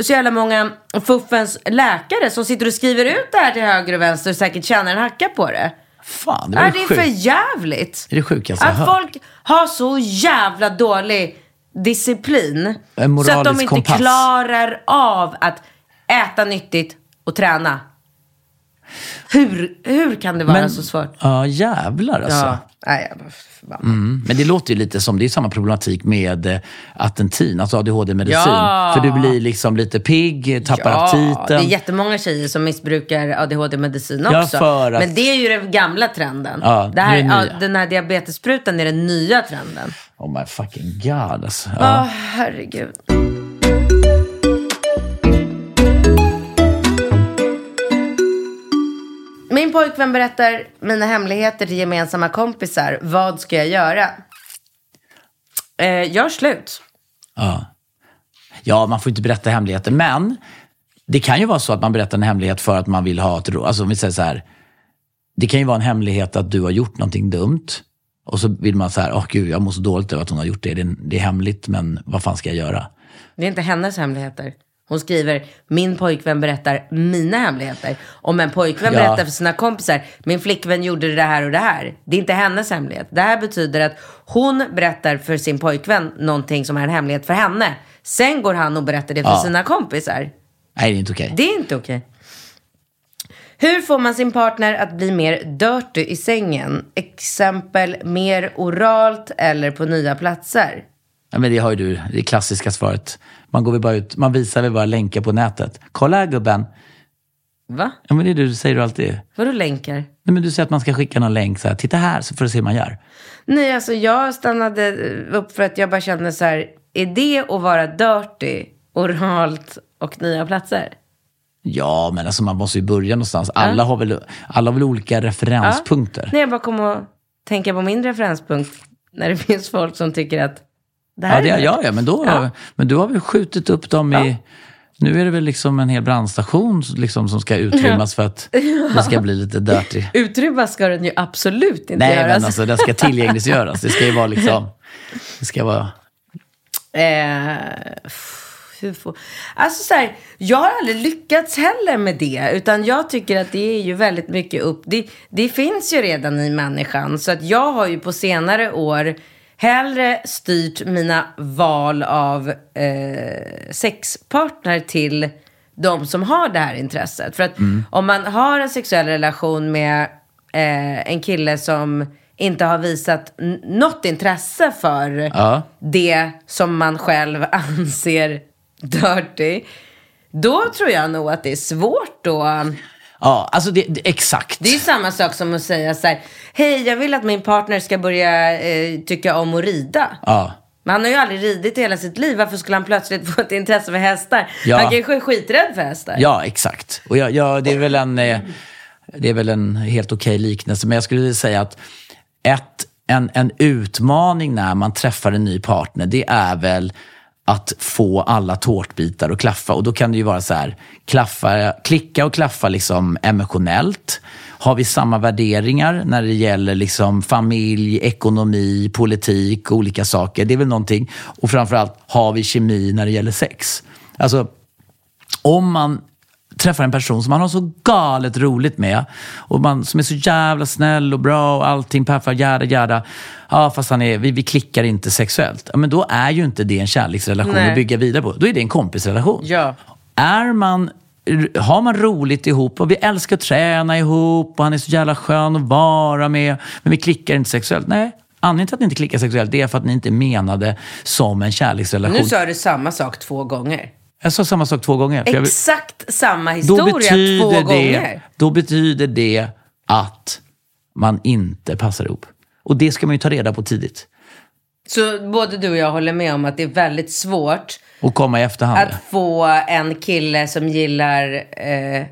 så jävla många fuffens läkare som sitter och skriver ut det här till höger och vänster och säkert tjänar en hacka på det. Fan, det, är, det är för jävligt. Det är det sjukaste jag Att hört. folk har så jävla dålig disciplin. En så att de moralisk inte kompass. klarar av att äta nyttigt och träna. Hur, hur kan det vara så svårt? Ja, jävlar alltså. Ja, nej, jag. Mm. Men det låter ju lite som, det är samma problematik med eh, Atentin, alltså ADHD-medicin. Ja. För du blir liksom lite pigg, tappar Ja, aptiten. det är jättemånga tjejer som missbrukar ADHD-medicin Ja, också. för att- Men det är ju den gamla trenden. Ja, det här, det ja, den här diabetessprutan är den nya trenden. Oh my fucking god alltså. Ja, Ja. herregud. Min pojkvän berättar mina hemligheter till gemensamma kompisar. Vad ska jag göra? Eh, gör slut. Ja. ja, man får inte berätta hemligheter. Men det kan ju vara så att man berättar en hemlighet för att man vill ha ett ro. Alltså om vi säger så här. Det kan ju vara en hemlighet att du har gjort någonting dumt. Och så vill man så här, åh gud, jag mår så dåligt över att hon har gjort det. Det är, det är hemligt, men vad fan ska jag göra? Det är inte hennes hemligheter. Hon skriver, min pojkvän berättar mina hemligheter. Om en pojkvän Ja. berättar för sina kompisar, min flickvän gjorde det här och det här. Det är inte hennes hemlighet. Det här betyder att hon berättar för sin pojkvän någonting som är en hemlighet för henne. Sen går han och berättar det för Ja. sina kompisar. Nej, det är inte okej. Det är inte okej. Hur får man sin partner att bli mer dirty i sängen? Exempel mer oralt eller på nya platser? Ja, men det har ju du, det klassiska svaret. Man går väl bara ut, man visar väl bara länkar på nätet. Kolla här gubben. Va? Ja, men det är du, säger du alltid. Vadå länkar? Nej, men du säger att man ska skicka någon länk så här, titta här så får du se hur man gör. Nej, alltså jag stannade upp för att jag bara kände så här, är det att vara dirty, oralt och nya platser? Ja, men alltså man måste ju börja någonstans. Alla, har, väl, alla har väl olika referenspunkter. När jag bara kom att tänka på min referenspunkt, när det finns folk som tycker att det Ja, det, ja, ja men, då, Ja. men du har väl skjutit upp dem i... Nu är det väl liksom en hel brandstation liksom, som ska utrymmas för att det ska bli lite dirty. Utrymma ska den ju absolut inte Nej, göras. men alltså den ska tillgängliggöras. Det ska ju vara liksom... Det ska vara... Eh, får... Alltså så här, jag har aldrig lyckats heller med det. Utan jag tycker att det är ju väldigt mycket upp. Det, det finns ju redan i människan. Så att jag har ju på senare år hellre styrt mina val av eh, sexpartner till de som har det här intresset. För att om man har en sexuell relation med eh, en kille som inte har visat något intresse för Ja. det som man själv anser dirty. Då tror jag nog att det är svårt då. Ja, alltså det, det, exakt. Det är ju samma sak som att säga så här. Hej, jag vill att min partner ska börja eh, tycka om att rida. Ja. Men han har ju aldrig ridit hela sitt liv. Varför skulle han plötsligt få ett intresse för hästar? Ja. Han kanske är skiträdd för hästar. Ja, exakt. Och jag, jag, det, är väl en, eh, det är väl en helt okej liknelse. Men jag skulle vilja säga att ett, en, en utmaning när man träffar en ny partner, det är väl att få alla tårtbitar att klaffa. Och då kan det ju vara så här, klaffa, klicka och klaffa liksom emotionellt. Har vi samma värderingar när det gäller liksom familj, ekonomi, politik och olika saker? Det är väl någonting. Och framförallt, har vi kemi när det gäller sex? Alltså, om man träffar en person som man har så galet roligt med och man, som är så jävla snäll och bra och allting perfekt, jada jada. Ja, fast han är, vi, vi klickar inte sexuellt. Ja, men då är ju inte det en kärleksrelation Nej. att bygga vidare på. Då är det en kompisrelation. Ja. Är man, har man roligt ihop och vi älskar att träna ihop och han är så jävla skön att vara med, men vi klickar inte sexuellt. Nej, anledningen till att ni inte klickar sexuellt det är för att ni inte menade som en kärleksrelation. Nu sa du samma sak två gånger. Jag sa samma sak två gånger. vill- Exakt samma historia två det, gånger. då betyder det att man inte passar ihop. Och det ska man ju ta reda på tidigt. Så både du och jag håller med om att det är väldigt svårt Och komma i efterhand. att få en kille som gillar eh,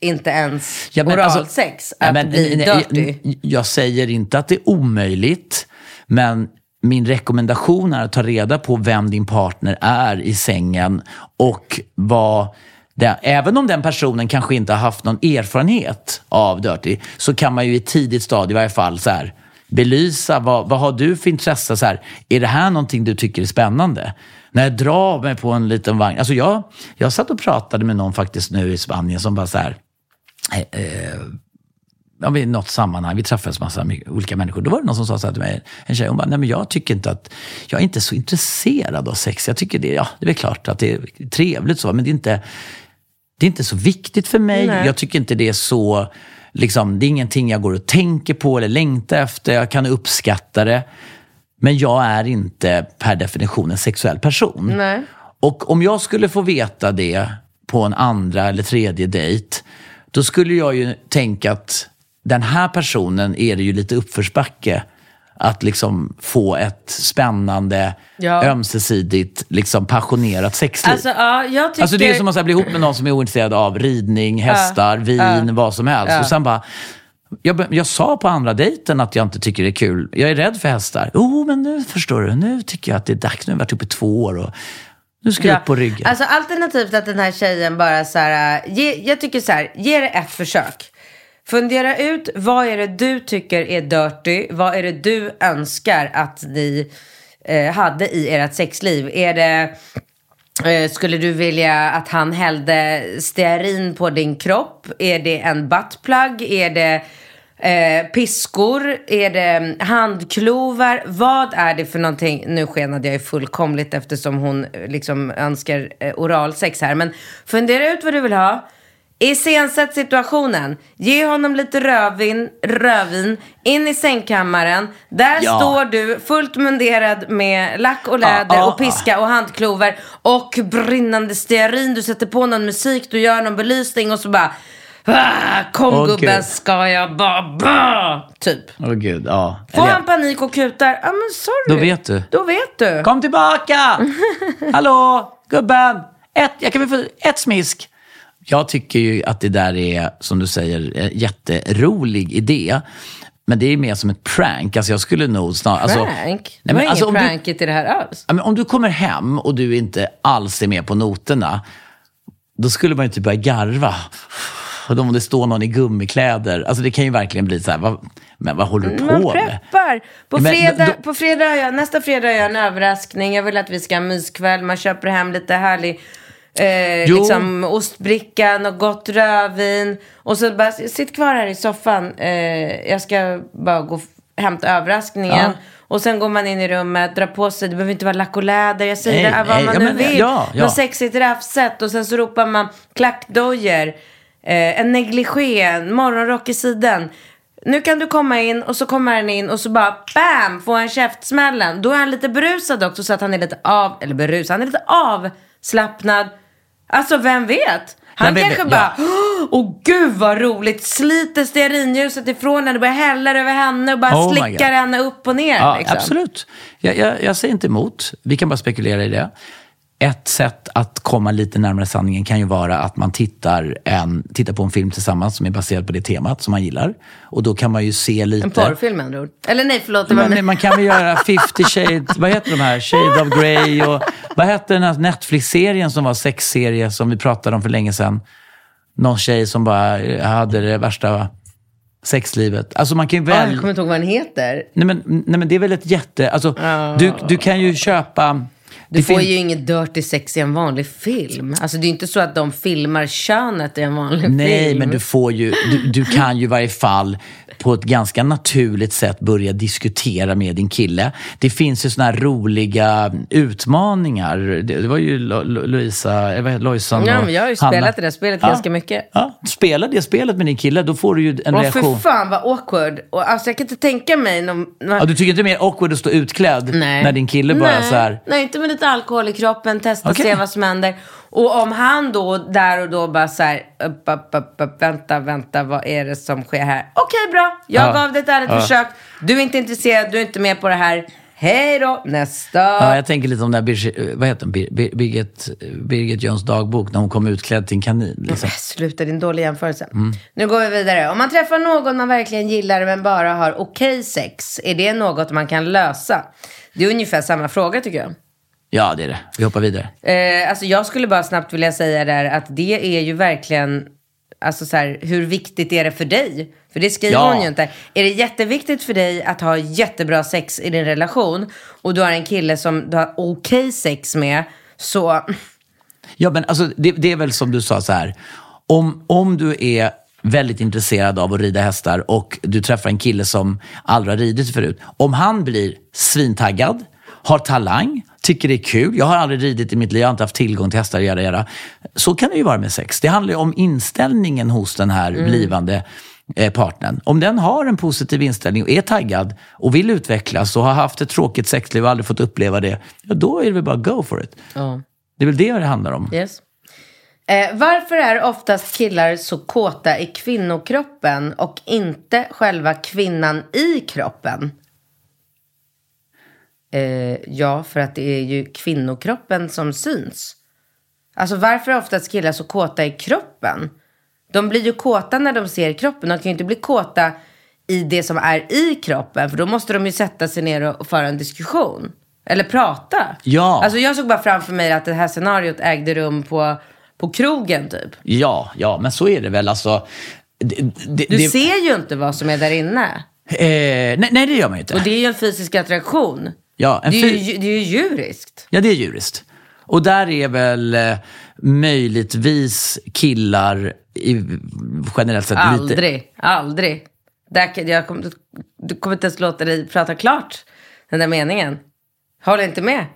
inte ens Ja, alltså- oralsex Ja, att men, bli dirty. Jag, jag säger inte att det är omöjligt, men min rekommendation är att ta reda på vem din partner är i sängen och vad det, även om den personen kanske inte har haft någon erfarenhet av Dirty så kan man ju i ett tidigt stadie i varje fall så här, belysa vad, vad har du för intresse? Så här, är det här någonting du tycker är spännande? När jag drar mig på en liten vagn. Alltså jag, jag satt och pratade med någon faktiskt nu i Spanien som bara så här, eh, eh, ja, i något sammanhang, vi träffades massa olika människor. Då var det någon som sa så här till mig, en tjej, hon bara, nej men jag tycker inte att, jag är inte så intresserad av sex. Jag tycker det, ja, det är väl klart att det är trevligt så, men det är inte, det är inte så viktigt för mig. Nej. Jag tycker inte det är så, liksom, det är ingenting jag går och tänker på eller längtar efter. Jag kan uppskatta det. Men jag är inte per definition en sexuell person. Nej. Och om jag skulle få veta det på en andra eller tredje dejt, då skulle jag ju tänka att den här personen är det ju lite uppförsbacke att liksom få ett spännande, Ja. ömsesidigt, liksom passionerat sexliv. Alltså, ja, tycker... Alltså det är som att bli ihop med någon som är ointresserad av ridning, hästar, vin, vad som helst. Ja. Och sen bara, jag, jag sa på andra dejten att jag inte tycker det är kul. Jag är rädd för hästar. Jo, men nu förstår du. Nu tycker jag att det är dags. Nu har jag varit uppe i två år och nu ska jag upp på ryggen. Alltså alternativt att den här tjejen bara så här, ge, jag tycker så här, ge det ett försök. Fundera ut vad är det du tycker är dirty, vad är det du önskar att ni eh, hade i ert sexliv. Är det, eh, skulle du vilja att han hällde stearin på din kropp? Är det en buttplug? Är det Eh, piskor, är det handklovar, vad är det för någonting? Nu skenade jag ju fullkomligt eftersom hon eh, liksom önskar eh, oralsex här. Men fundera ut vad du vill ha. Iscensätt situationen. Ge honom lite rödvin, rödvin in i sängkammaren. Där Ja. står du fullt munderad med lack och läder Ah, ah, och piska och handklovar och brinnande stearin. Du sätter på någon musik, du gör någon belysning och så bara ah, Kom Åh, gubben Gud. ska jag bara, typ. Åh gud, ja. Får Eller- han panik och kutar, ja men sorry. Då vet du. Då vet du. Kom tillbaka! Hallå, gubben! Ett, jag kan väl få ett smisk? Jag tycker ju att det där är, som du säger, en jätterolig idé. Men det är mer som ett prank. Alltså jag skulle nog snarare... Alltså, Prank? Nej, det men var alltså, inget prankigt i det här alls. Men om du kommer hem och du inte alls är med på noterna, då skulle man ju typ börja garva. Och då om det står någon i gummikläder, alltså det kan ju verkligen bli så här, vad, men vad håller du på Man med? preppar. På Men fredag, då- på fredag jag, nästa fredag har jag en överraskning. Jag vill att vi ska ha myskväll. Man köper hem lite härlig eh, liksom ostbricka, något gott rödvin. Och så bara, sitt kvar här i soffan. Eh, jag ska bara gå hämta överraskningen. Ja. Och sen går man in i rummet, drar på sig, det behöver inte vara lack och läder. Jag säger Nej, det, vad nej, man ja, nu men, vill. ja, ja. Något sexigt raffset. Och sen så ropar man klackdojor. Eh, en negligé, en morgonrock i sidan. Nu kan du komma in och så kommer han in och så bara BAM! Får han käftsmällen. Då är han lite berusad också så att han är lite av, eller berusad, han är lite avslappnad. Alltså vem vet? Han Nej, kanske men- bara, ja. åh gud vad roligt, sliter stearinljuset ifrån henne, börjar hälla över henne och bara Oh slickar henne upp och ner. Ja, liksom. absolut. Jag, jag, jag säger inte emot. Vi kan bara spekulera i det. Ett sätt att komma lite närmare sanningen kan ju vara att man tittar, en, tittar på en film tillsammans som är baserad på det temat som man gillar. Och då kan man ju se lite... En porrfilm med andra ord. Eller nej, förlåt. var- Men man kan väl göra 50 shades, vad heter de här? Shade of Grey och vad hette den här Netflix-serien som var sexserie som vi pratade om för länge sedan? Någon tjej som bara hade det värsta sexlivet. Alltså man kan ju väl... jag kommer inte ihåg vad han heter. Nej men, nej men det är väl ett jätte... Alltså, Ja. du, du kan ju köpa... Du Det får ju inget dirty sex i en vanlig film. Alltså det är inte så att de filmar könet i en vanlig Nej, film. men du får ju, du, du kan ju i varje fall på ett ganska naturligt sätt börja diskutera med din kille. Det finns ju såna här roliga utmaningar. Det, det var ju Lo, Lo, Louisa, eh, vad heter Lojsan Ja, och men jag har ju Hanna. spelat det där spelet Ja. ganska mycket. Ja, spela det spelet med din kille, då får du ju en Åh reaktion. för fan vad awkward. Och, alltså jag kan inte tänka mig någon... Ja, du tycker inte det är mer awkward att stå utklädd Nej. när din kille bara Nej. så här... Nej, inte med lite alkohol i kroppen, testa Okej. se vad som händer. Och om han då där och då bara så här, upp, upp, upp, upp, vänta, vänta, vad är det som sker här? Okej, bra, jag Ja. gav det ett ärligt Ja. försök. Du är inte intresserad, du är inte med på det här. Hej då, nästa. Ja, jag tänker lite om den där Birgit, vad heter? Bir- Bir- Birgit, Birgit Jöns dagbok när hon kom utklädd till en kanin. Liksom. Sluta din dåliga jämförelse. Nu går vi vidare. Om man träffar någon man verkligen gillar men bara har okej sex, är det något man kan lösa? Det är ungefär samma fråga tycker jag. Ja, det är det. Vi hoppar vidare. Eh, alltså jag skulle bara snabbt vilja säga där att det är ju verkligen, alltså så här, hur viktigt är det för dig? För det skriver Ja. hon ju inte. Är det jätteviktigt för dig att ha jättebra sex i din relation och du har en kille som du har okej sex med, så Ja, men alltså, det, det är väl som du sa så här. Om, om du är väldigt intresserad av att rida hästar och du träffar en kille som aldrig har ridit förut. Om han blir svintaggad, har talang, tycker det är kul. Jag har aldrig ridit i mitt liv, jag har inte haft tillgång till hästar, göra, göra. Så kan det ju vara med sex. Det handlar ju om inställningen hos den här blivande eh, partnern. Om den har en positiv inställning och är taggad och vill utvecklas och har haft ett tråkigt sexliv och aldrig fått uppleva det, ja, då är det väl bara go for it. ja. Det är väl det det handlar om. Yes. Eh, varför är oftast killar så kåta i kvinnokroppen och inte själva kvinnan i kroppen? Eh, ja, för att det är ju kvinnokroppen som syns. Alltså varför är oftast killar så kåta i kroppen? De blir ju kåta när de ser kroppen. De kan ju inte bli kåta i det som är i kroppen. För då måste de ju sätta sig ner och, föra en diskussion. Eller prata. Ja. Alltså jag såg bara framför mig att det här scenariot ägde rum på, på krogen typ. Ja, ja, men så är det väl. Alltså, det, det, Du det, ser ju inte vad som är där inne. eh, nej, nej, det gör man ju inte. Och det är ju en fysisk attraktion. Ja, en Det är, ju, det är ju djuriskt. ja, det är djuriskt. Och där är väl eh, möjligtvis killar i, generellt sett lite... Aldrig, aldrig. Jag kommer, du kommer inte ens låta dig prata klart den där meningen. Håller inte med.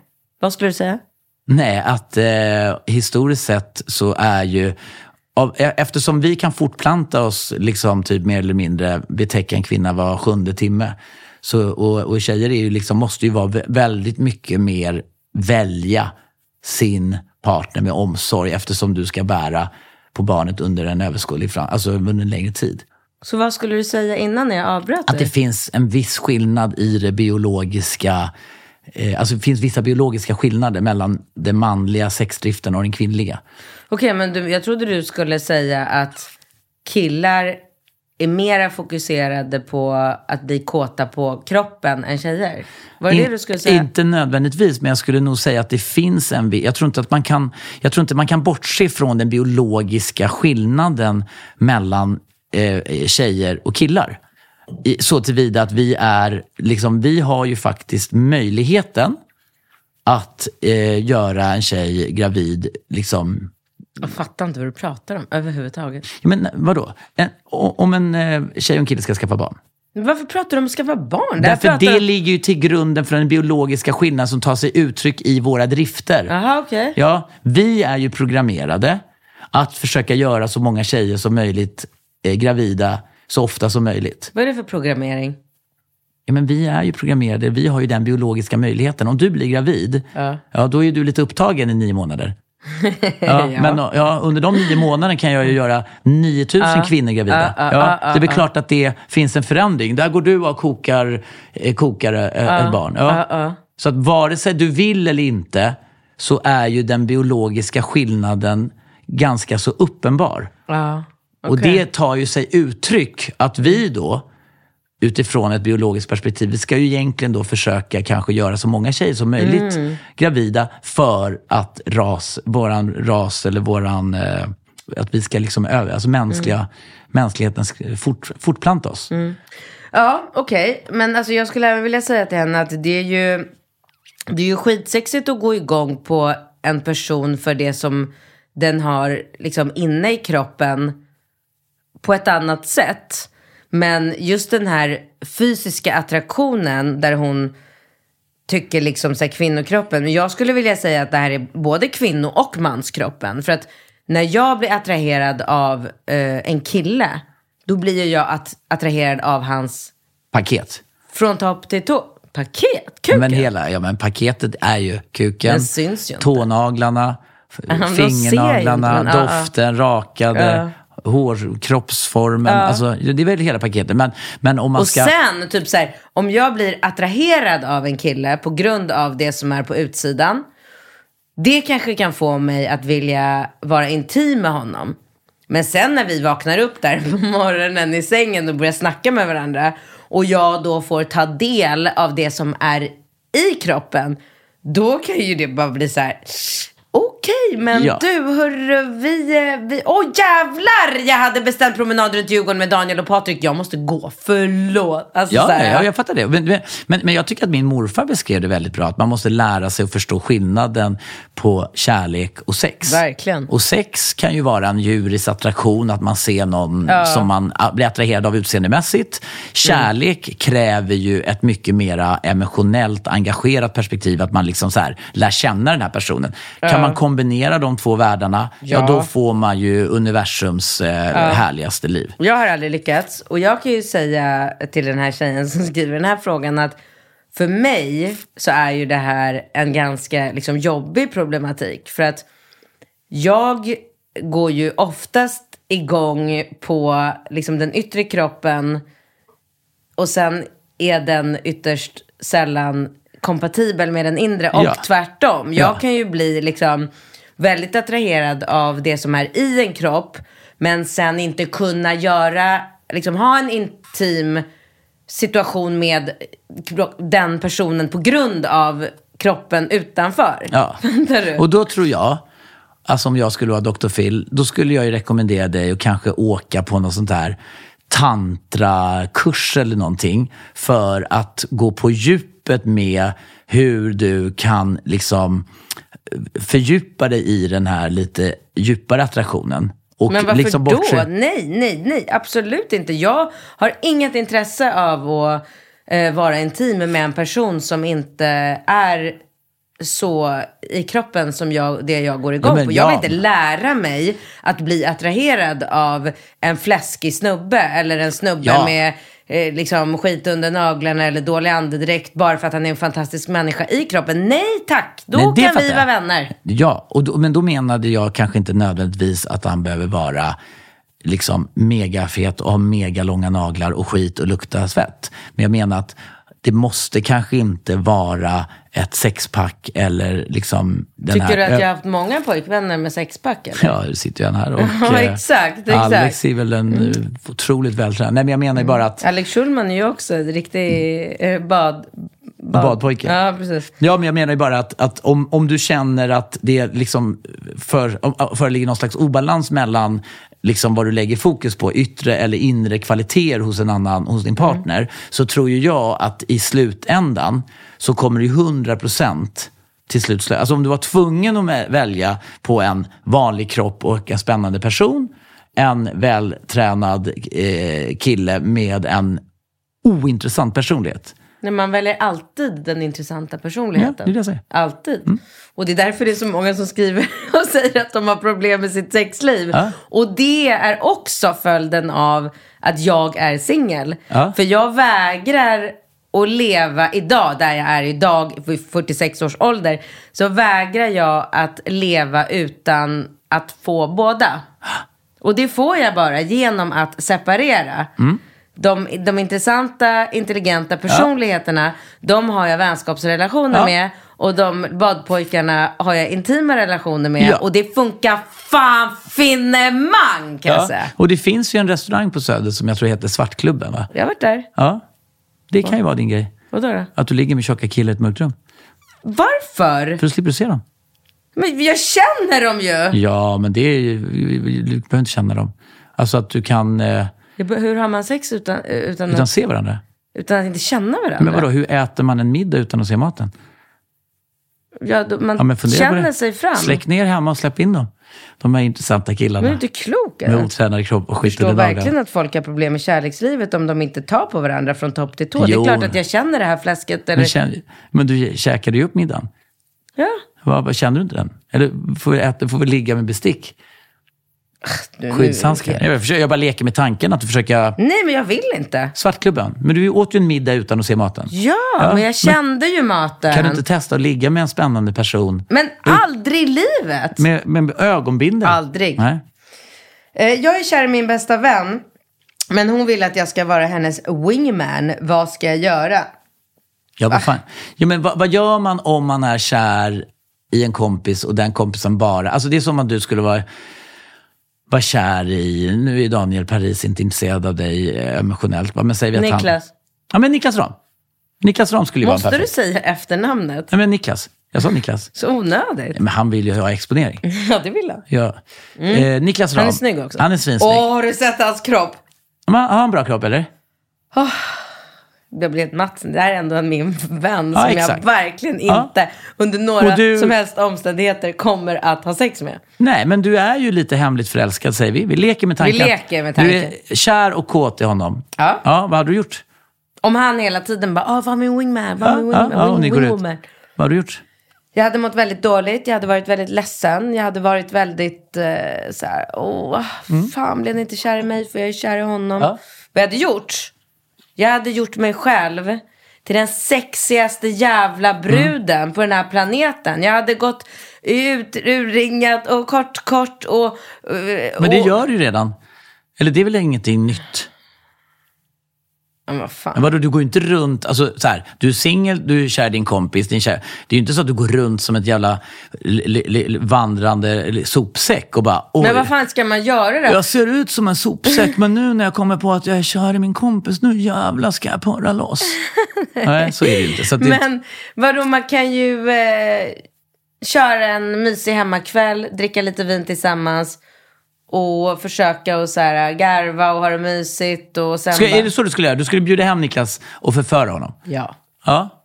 Vad skulle du säga? Nej, att eh, historiskt sett så är ju... Av, e- eftersom vi kan fortplanta oss, liksom typ mer eller mindre betäcka en kvinna var sjunde timme. Så, och, och tjejer är ju liksom, måste ju vara vä- väldigt mycket mer välja sin partner med omsorg eftersom du ska bära på barnet under en överskådlig alltså under en längre tid. Så vad skulle du säga innan jag avbröt Att det finns en viss skillnad i det biologiska, eh, alltså det finns vissa biologiska skillnader mellan den manliga sexdriften och den kvinnliga. Okej, men du, jag trodde du skulle säga att killar är mera fokuserade på att bli kåta på kroppen än tjejer. Var det det In- du skulle säga? Inte nödvändigtvis, men jag skulle nog säga att det finns en... Jag tror inte att man kan, jag tror inte man kan bortse från den biologiska skillnaden mellan eh, tjejer och killar. I, så tillvida att vi är, liksom, vi har ju faktiskt möjligheten att eh, göra en tjej gravid liksom, Jag fattar inte vad du pratar om överhuvudtaget. Ja, Men vadå? En, om en eh, tjej och en kille ska skaffa barn. Varför pratar du om att skaffa barn? Därför pratar- det ligger ju till grunden för den biologiska skillnaden som tar sig uttryck i våra drifter. Jaha, okej. Ja, vi är ju programmerade att försöka göra så många tjejer som möjligt eh, gravida så ofta som möjligt. Vad är det för programmering? Ja, men vi är ju programmerade, vi har ju den biologiska möjligheten. Om du blir gravid, ja. då är du lite upptagen i nio månader. Ja, Men ja, under de nio månaderna kan jag ju göra 9000 kvinnor gravida. Ja, ja, Ja, det är väl klart att det finns en förändring. Där går du och kokar, eh, kokar eh, ett barn. Ja. Så att vare sig du vill eller inte så är ju den biologiska skillnaden ganska så uppenbar. Ja. Och det tar ju sig uttryck att vi då, utifrån ett biologiskt perspektiv, vi ska ju egentligen då försöka kanske göra så många tjejer som möjligt Mm. gravida för att ras, våran ras eller våran, eh, att vi ska liksom över, alltså mänskliga, Mm. mänskligheten fort, fortplanta oss. Ja, okej. Men alltså jag skulle även vilja säga till henne att det är ju... det är ju skitsexigt att gå igång på en person för det som den har liksom inne i kroppen på ett annat sätt. Men just den här fysiska attraktionen där hon tycker liksom så här kvinnokroppen. Men jag skulle vilja säga att det här är både kvinno och manskroppen. För att när jag blir attraherad av eh, en kille, då blir jag att, attraherad av hans Paket. från topp till tå. Paket? Kuken? Men hela, ja men paketet är ju kuken, Den syns ju inte. tånaglarna, f- Ja, de ser ju inte, fingernaglarna, men, ja. doften, rakade, hår, kroppsformen. Alltså, det är väl hela paketet. Men, men om man Och ska... sen, typ så här, om jag blir attraherad av en kille på grund av det som är på utsidan. Det kanske kan få mig att vilja vara intim med honom. Men sen när vi vaknar upp där på morgonen i sängen och börjar snacka med varandra. Och jag då får ta del av det som är i kroppen. Då kan ju det bara bli så här. Okej, men Ja. du hörru, vi... eh, vi Åh jävlar! Jag hade bestämt promenad runt Djurgården med Daniel och Patrik. Jag måste gå, förlåt. Alltså, Ja, ja, jag fattar det. Men, men, men jag tycker att min morfar beskrev det väldigt bra. Att man måste lära sig att förstå skillnaden på kärlek och sex. Verkligen. Och sex kan ju vara en djurisk attraktion, att man ser någon som man ah, blir attraherad av utseendemässigt. Kärlek kräver ju ett mycket mera emotionellt engagerat perspektiv, att man liksom så här, lär känna den här personen. Kan man kombinera de två världarna, ja. Ja. då får man ju universums eh, härligaste liv. Jag har aldrig lyckats. Och jag kan ju säga till den här tjejen som skriver den här frågan att för mig så är ju det här en ganska liksom, jobbig problematik. För att jag går ju oftast igång på liksom, den yttre kroppen och sen är den ytterst sällan kompatibel med den inre och Ja. tvärtom. Jag Ja. kan ju bli liksom väldigt attraherad av det som är i en kropp men sen inte kunna göra, liksom ha en intim situation med den personen på grund av kroppen utanför. Ja. Och då tror jag, alltså om jag skulle vara Dr. Phil, då skulle jag ju rekommendera dig att kanske åka på något sånt här tantrakurs eller någonting för att gå på djupet med hur du kan liksom fördjupa dig i den här lite djupare attraktionen. Och Men varför liksom då? Nej, nej, nej, absolut inte. Jag har inget intresse av att eh, vara intim med en person som inte är så i kroppen som jag, det jag går igång Ja, på. Jag vill ja. inte lära mig att bli attraherad av en fläskig snubbe eller en snubbe Ja. med eh, liksom skit under naglarna eller dålig andedräkt bara för att han är en fantastisk människa i kroppen. Nej tack, då Nej, kan vi jag. vara vänner. Ja, och då, men då menade jag kanske inte nödvändigtvis att han behöver vara liksom megafet och ha megalånga naglar och skit och lukta svett. Men jag menar att det måste kanske inte vara ett sexpack eller liksom den Tycker här... du att jag har haft många pojkvänner med sexpack? eller? Ja, nu sitter jag här och... Ja, eh, exakt, exakt. Mm. Alex är väl en eh, otroligt vältränad. Nej, men jag menar ju bara att... Alex Schulman är ju också en riktig eh, bad, bad... Badpojke. Ja, precis. Ja, men jag menar ju bara att, att om, om du känner att det liksom för, föreligger någon slags obalans mellan liksom vad du lägger fokus på, yttre eller inre kvaliteter hos en annan, hos din partner, så tror ju jag att i slutändan så kommer det ju 100 procent till slut Alltså om du var tvungen att välja på en vanlig kropp och en spännande person, en vältränad eh, kille med en ointressant personlighet. Nej, man väljer alltid den intressanta personligheten. Ja, det är det jag säger. Mm. Alltid. Och det är därför det är så många som skriver och säger att de har problem med sitt sexliv. Ja. Och det är också följden av att jag är singel. Ja. För jag vägrar att leva idag, där jag är idag, vid 46 års ålder, så vägrar jag att leva utan att få båda. Och det får jag bara genom att separera. Mm. De, de intressanta, intelligenta personligheterna, de har jag vänskapsrelationer Ja. med. Och de badpojkarna har jag intima relationer med. Ja. Och det funkar fan finemang kan jag Ja. säga. Och det finns ju en restaurang på Söder som jag tror heter Svartklubben, va? Jag har varit där. Ja. Det kan ju vara din grej. Vadå då? Att du ligger med tjocka killar i ett mörkt rum. Varför? För då slipper du se dem. Men jag känner dem ju. Ja, men det är ju... Du behöver inte känna dem. Alltså att du kan... Eh, Jag Hur har man sex utan, utan, utan att, se varandra. utan att inte känna varandra? Men vadå, hur äter man en middag utan att se maten? Ja, då, man Ja, känner sig fram. Släck ner hemma och släpp in dem. De här intressanta killarna. Men är inte klok? med eller? otränade kropp och Jag skit förstår under verkligen att folk har problem med kärlekslivet om de inte tar på varandra från topp till tå. Det är Jo. klart att jag känner det här fläsket. Eller... Men, känn, men du käkade ju upp middagen. Ja. Vad, vad, känner du inte den? Eller får vi, äta, får vi ligga med bestick? Nu- Skyddshandskar? Jag, försöker, jag bara leker med tanken att du försöker... Nej, men jag vill inte. Svartklubben. Men du åt ju en middag utan att se maten. Ja, Ja, men jag kände ju maten. Kan du inte testa att ligga med en spännande person Men aldrig i livet. med, med ögonbindel? Aldrig. Nej. Eh, Jag är kär i min bästa vän. Men hon vill att jag ska vara hennes wingman. Vad ska jag göra? Ja, vad fan. Ja, men vad, vad gör man om man är kär i en kompis och den kompisen bara... Alltså det är som om du skulle vara, vara kär i... Nu är Daniel Paris inte intresserad av dig eh, emotionellt. Men säger vi att Han, Niklas, ja, men Niklas Ram. Niklas Ram skulle ju måste vara du perfekt. säga efternamnet? Nej, men Niklas. Jag sa Niklas. Så onödigt. Men han vill ju ha exponering. Ja, det vill han. Ja. Eh, Niklas Ram. Han är snygg också. Han är svinsnygg. Åh, har du sett hans kropp? Men Har han bra kropp eller? Jag blir helt matt. Det här är ändå min vän Ja, som jag exakt. verkligen Ja. inte under några du- som helst omständigheter kommer att ha sex med. Nej, men du är ju lite hemligt förälskad säger vi. Vi leker med tanken. Vi leker med tanken. Du är kär och kåt i honom. Ja. Ja, vad har du gjort? Om han hela tiden bara, ah, var min wingman, var Ja, min ja, wingman, ja, wing, wingwoman. Vad har du gjort? Jag hade mått väldigt dåligt, jag hade varit väldigt ledsen, jag hade varit väldigt eh, så här, åh, fan blev ni inte kär i mig för jag är kär i honom. Ja. Vad jag hade gjort? Jag hade gjort mig själv till den sexigaste jävla bruden på den här planeten. Jag hade gått ut, urringat och kort, kort och... eh, Men det och, gör du ju redan. Eller det är väl ingenting nytt? Men vad fan. Men vadå, du går ju inte runt, alltså så här, du är singel, du är kär i din kompis, din kär. Det är ju inte så att du går runt som ett jävla li, li, vandrande sopsäck och bara oj. Men vad fan ska man göra då? Jag ser ut som en sopsäck, men nu när jag kommer på att jag är kär i min kompis, nu jävlar ska jag porra loss. Nej, så är det inte. Så det, Men vadå, man kan ju eh, köra en mysig hemmakväll, dricka lite vin tillsammans och försöka och så här, garva och ha det mysigt och sen ska, bara... är det så du skulle göra? Du skulle bjuda hem Niklas och förföra honom? Ja, Ja.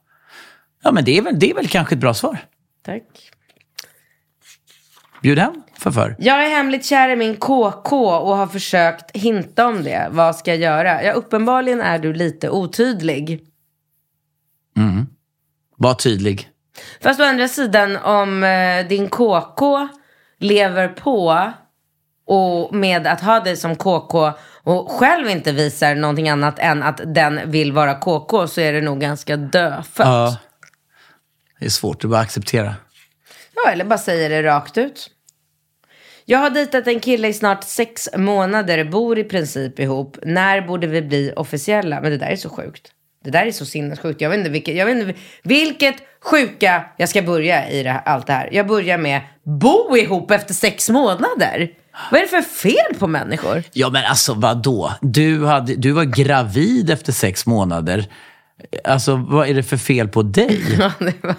Ja, men det är väl, det är väl kanske ett bra svar. tack. Bjud hem, förför. Jag är hemligt kär i min KK och har försökt hinta om det. Vad ska jag göra? Ja, uppenbarligen är du lite otydlig. Var tydlig. Fast å andra sidan, om eh, din KK lever på och med att ha dig som KK och själv inte visar någonting annat än att den vill vara KK så är det nog ganska dödfött. Ja. Ja. Det är svårt att bara acceptera. eller bara säga det rakt ut. Jag har dejtat en kille i snart sex månader, bor i princip ihop. När borde vi bli officiella? Men det där är så sjukt. Det där är så sinnessjukt. Jag vet inte vilket, jag vet inte vilket sjuka jag ska börja i det här, allt det här. Jag börjar med bo ihop efter sex månader. Vad är det för fel på människor? Ja, men alltså vadå? Du, hade, du var gravid efter sex månader. Alltså, vad är det för fel på dig? Ja, det var...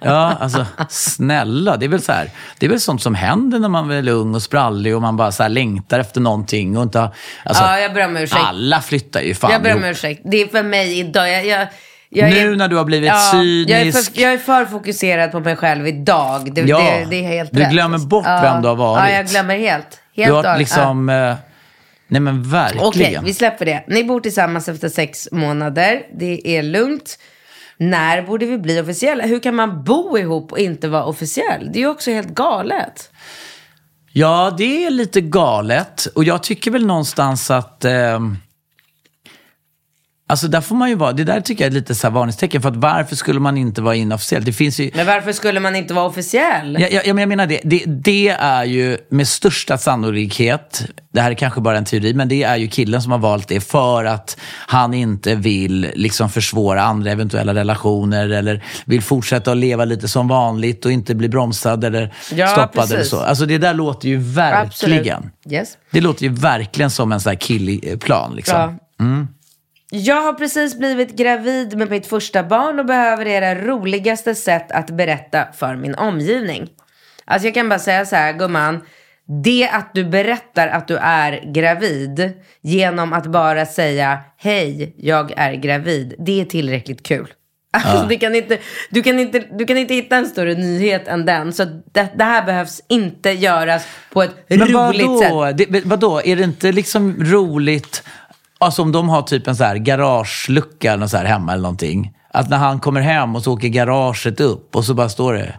Ja, alltså snälla. Det är väl så här, det är väl sånt som händer när man är ung och sprallig och man bara så längtar efter någonting och inte alltså, Ja, jag ber om ursäkt. Alla flyttar ju fan Jag ber om ursäkt. Det är för mig idag. Jag, jag, jag Nu när du har blivit Jag är, cynisk. för, jag är för fokuserad på mig själv idag. Det, Ja, det, det är helt du rätt. glömmer bort vem du har varit. Ja, jag glömmer helt. helt Du har av- liksom... Eh, nej men ja. verkligen. Okej, vi släpper det. Ni bor tillsammans efter sex månader. Det är lugnt. När borde vi bli officiella? Hur kan man bo ihop och inte vara officiell? Det är ju också helt galet. Ja, det är lite galet. Och jag tycker väl någonstans att... ehm, alltså där får man ju vara... Det där tycker jag är lite så här varningstecken. För att varför skulle man inte vara inofficiell? Det finns ju... Men varför skulle man inte vara officiell? Ja, ja, ja, men jag menar det. det. Det är ju med största sannolikhet, det här är kanske bara en teori, men det är ju killen som har valt det för att han inte vill liksom försvåra andra eventuella relationer eller vill fortsätta att leva lite som vanligt och inte bli bromsad eller Ja, stoppad eller precis. så. Alltså det där låter ju verkligen. Yes. Det låter ju verkligen som en sån här killig-plan. Liksom. Bra. Jag har precis blivit gravid med mitt första barn och behöver era roligaste sätt att berätta för min omgivning. Alltså jag kan bara säga så här, gumman. Det att du berättar att du är gravid genom att bara säga hej, jag är gravid. Det är tillräckligt kul. Alltså, det kan inte, du, kan inte, du kan inte hitta en större nyhet än den. Så det, det här behövs inte göras på ett Men roligt vadå? sätt. Det, vadå? Är det inte liksom roligt, alltså om de har typ en så här garagelucka eller så här hemma eller någonting. Att när han kommer hem och så åker garaget upp och så bara står det,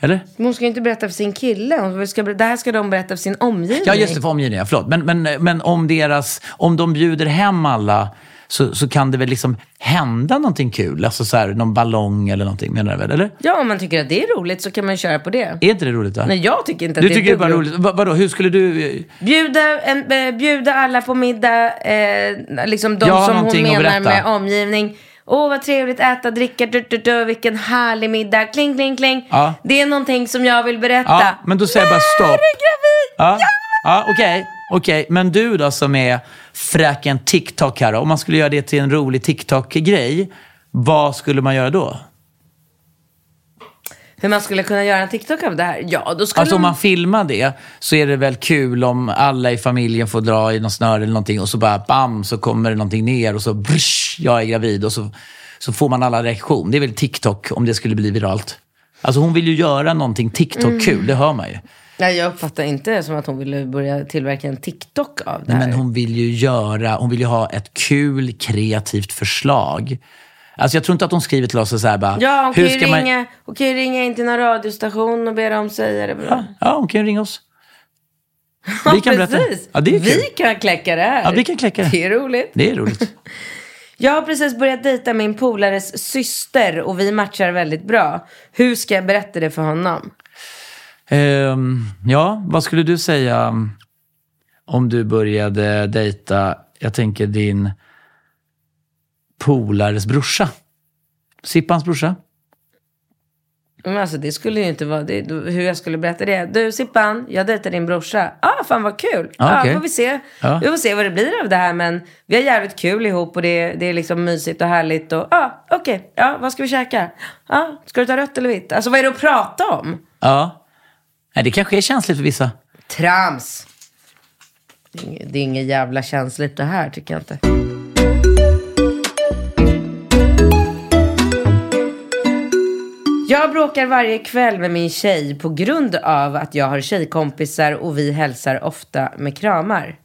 eller? Men Hon ska ju inte berätta för sin kille. Hon ska, det här ska de berätta för sin omgivning. Ja, just det, för omgivningen. Förlåt. Men, men, men om, deras, om de bjuder hem alla så, så kan det väl liksom hända någonting kul? Alltså så här, någon ballong eller någonting, menar du väl? Eller? Ja, om man tycker att det är roligt så kan man köra på det. Är inte det roligt då? Nej, jag tycker inte att du det är tycker det är bara roligt. Va, vadå, hur skulle du... Bjuda, en, eh, bjuda alla på middag, eh, liksom de som hon menar med omgivning. Åh, vad trevligt, äta, dricka, du, du, du, vilken härlig middag, kling, kling, kling. Ja. Det är någonting som jag vill berätta. Ja, men då säger jag bara stopp. Är gravid! Ja, ja okej. okej. Men du då som är fräken TikTok-are, om man skulle göra det till en rolig TikTok-grej, vad skulle man göra då? Hur man skulle kunna göra en TikTok av det här? Ja, då skulle Alltså om man... filmar det så är det väl kul om alla i familjen får dra i någon snöre eller någonting och så bara bam så kommer det någonting ner och så brsch, jag är gravid och så, så får man alla reaktion. Det är väl TikTok om det skulle bli viralt. Alltså hon vill ju göra någonting TikTok-kul, det hör man ju. Nej, jag uppfattar inte som att hon ville börja tillverka en TikTok av det Nej, här. men hon vill ju göra, hon vill ju ha ett kul kreativt förslag. Alltså jag tror inte att hon skriver till oss och så här bara, Ja, hon kan, hur ju ska man... ringa, hon kan ju ringa in till någon radiostation och be dem säga det. Ja, ja, hon kan ju ringa oss. Vi kan berätta. precis. Ja, det är vi kul. kan kläcka det här. Ja, vi kan kläcka det. Det är roligt. Det är roligt. Jag har precis börjat dejta min polares syster och vi matchar väldigt bra. Hur ska jag berätta det för honom? Ehm, ja, vad skulle du säga om du började dejta, jag tänker din polares brorsa? Sippans brorsa? Men alltså det skulle ju inte vara det, hur jag skulle berätta det. Du Sippan, jag dejtar din brorsa. Ah, fan vad kul. Ja, Ja, okej. får vi se. Ja. Vi får se vad det blir av det här. Men vi har jävligt kul ihop och det, det är liksom mysigt och härligt. Och, ah, okej, ja, vad ska vi käka? Ah, ska du ta rött eller vitt? Alltså vad är det att prata om? Ja. Nej, det kanske är känsligt för vissa. Trams. Det är inget- Det är inget jävla känsligt det här tycker jag inte. Jag bråkar varje kväll med min tjej på grund av att jag har tjejkompisar och vi hälsar ofta med kramar.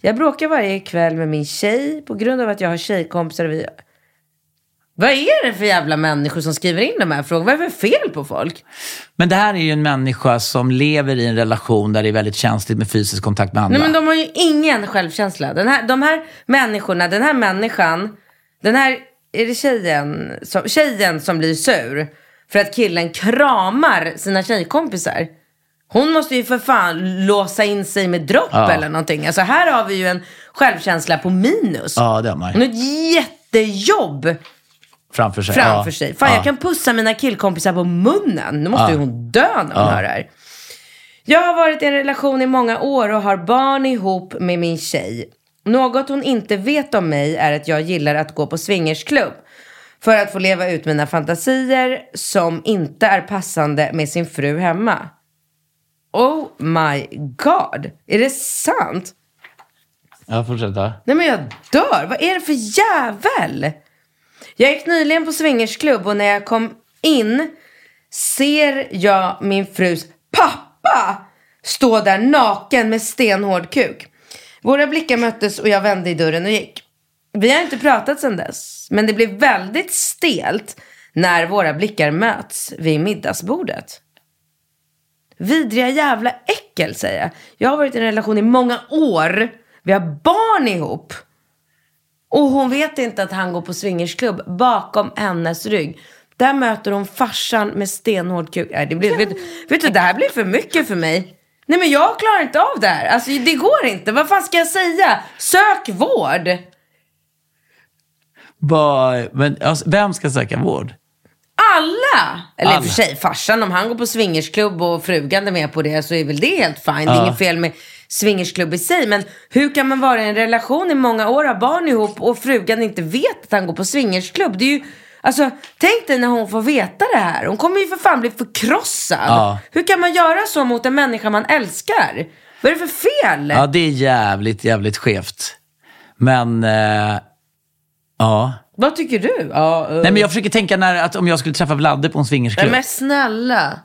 Jag bråkar varje kväll med min tjej på grund av att jag har tjejkompisar och vi... Vad är det för jävla människor som skriver in de här frågorna? Vad är det för fel på folk? Men det här är ju en människa som lever i en relation där det är väldigt känsligt med fysisk kontakt med andra. Nej men de har ju ingen självkänsla. Den här, de här människorna, den här människan, den här, är det tjejen som, tjejen som blir sur för att killen kramar sina tjejkompisar. Hon måste ju för fan låsa in sig med dropp Ja. eller någonting. Alltså här har vi ju en självkänsla på minus. Ja, det har man Hon ju. har ett jättejobb Framför sig. framför ja. sig. Fan ja. jag kan pussa mina killkompisar på munnen. Nu måste Ja. ju hon dö när hon Ja. hör det här. Jag har varit i en relation i många år och har barn ihop med min tjej. Något hon inte vet om mig är att jag gillar att gå på swingersklubb. För att få leva ut mina fantasier som inte är passande med sin fru hemma. Oh my god, är det sant? Ja, fortsätta. Nej men jag dör. Vad är det för jävel? Jag gick nyligen på swingersklubb och när jag kom in ser jag min frus pappa stå där naken med stenhård kuk. Våra blickar möttes och jag vände i dörren och gick. Vi har inte pratat sedan dess, men det blev väldigt stelt när våra blickar möts vid middagsbordet. Vidriga jävla äckel säger jag. Jag har varit i en relation i många år. Vi har barn ihop. Och hon vet inte att han går på swingersklubb bakom hennes rygg. Där möter hon farsan med stenhård kuk. Nej, det blir, vet, vet du, det här blir för mycket för mig. Nej men jag klarar inte av det här. Alltså det går inte. Vad fan ska jag säga? Sök vård. Vad- men, alltså, vem ska söka vård? Alla! Eller i och Alla. för sig, farsan om han går på swingersklubb och frugan är med på det så är väl det helt fine. Det är inget fel med swingersklubb i sig. Men hur kan man vara i en relation i många år, ha barn ihop och frugan inte vet att han går på swingersklubb? Det är ju, alltså, tänk dig när hon får veta det här. Hon kommer ju för fan bli förkrossad. Ja. Hur kan man göra så mot en människa man älskar? Vad är det för fel? Ja, det är jävligt, jävligt skevt. Men, eh, ja. Vad tycker du? Ja, uh. Nej, men jag försöker tänka när, att om jag skulle träffa Vladde på en swingersklubb. Men snälla.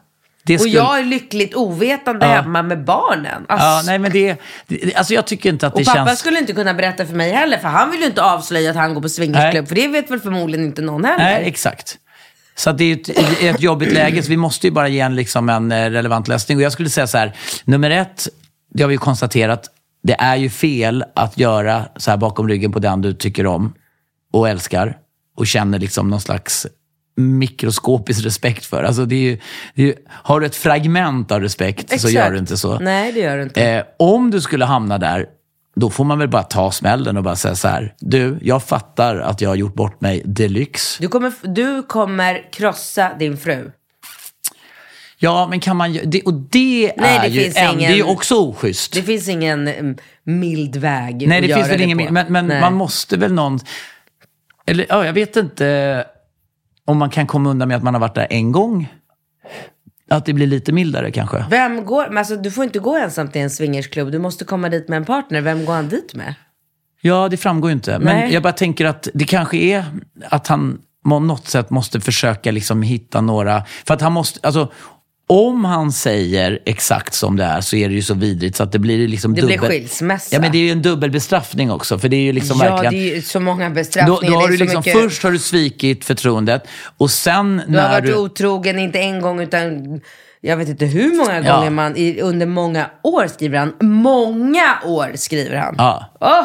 Det Och skulle- jag är lyckligt ovetande Ja. hemma med barnen. Alltså, Ja, nej men det, det, alltså jag tycker inte att det och pappa känns... skulle inte kunna berätta för mig heller, för han vill ju inte avslöja att han går på swingersklubb, för det vet väl förmodligen inte någon heller. Nej, exakt. Så det är ett, ett jobbigt läge, så vi måste ju bara ge en, liksom en eh, relevant lösning. Och jag skulle säga så här, nummer ett, det har vi ju konstaterat, det är ju fel att göra så här bakom ryggen på den du tycker om och älskar och känner liksom någon slags mikroskopisk respekt för. Alltså det är ju, det är ju, har du ett fragment av respekt så Exakt. gör du inte så. Nej, det gör du inte. Eh, om du skulle hamna där, då får man väl bara ta smällen och bara säga så här. Du, jag fattar att jag har gjort bort mig deluxe. Du kommer, du kommer krossa din fru. Ja, men kan man det, Och det Nej, är det ju finns en, ingen- det är ju också oschysst. Det finns ingen mm, mild väg Nej, det finns väl ingen... Men, men man måste väl någon... Eller ja, jag vet inte om man kan komma undan med att man har varit där en gång. Att det blir lite mildare kanske. Vem går, men alltså, du får inte gå ensam till en swingersklubb. Du måste komma dit med en partner. Vem går han dit med? Ja, det framgår ju inte. Men Nej. jag bara tänker att det kanske är att han på något sätt måste försöka liksom hitta några... För att han måste... Alltså, om han säger exakt som det är så är det ju så vidrigt så att det blir liksom Det dubbel... blir skilsmässa. Ja, men det är ju en dubbel bestraffning också. För det är ju liksom ja, verkligen... det är ju så många Då, bestraffningar. då har det är du liksom, mycket... Först har du svikit förtroendet och sen Du har när varit du... otrogen, inte en gång utan jag vet inte hur många Ja. gånger man, i, under många år skriver han. Många år skriver han. Ja. Åh,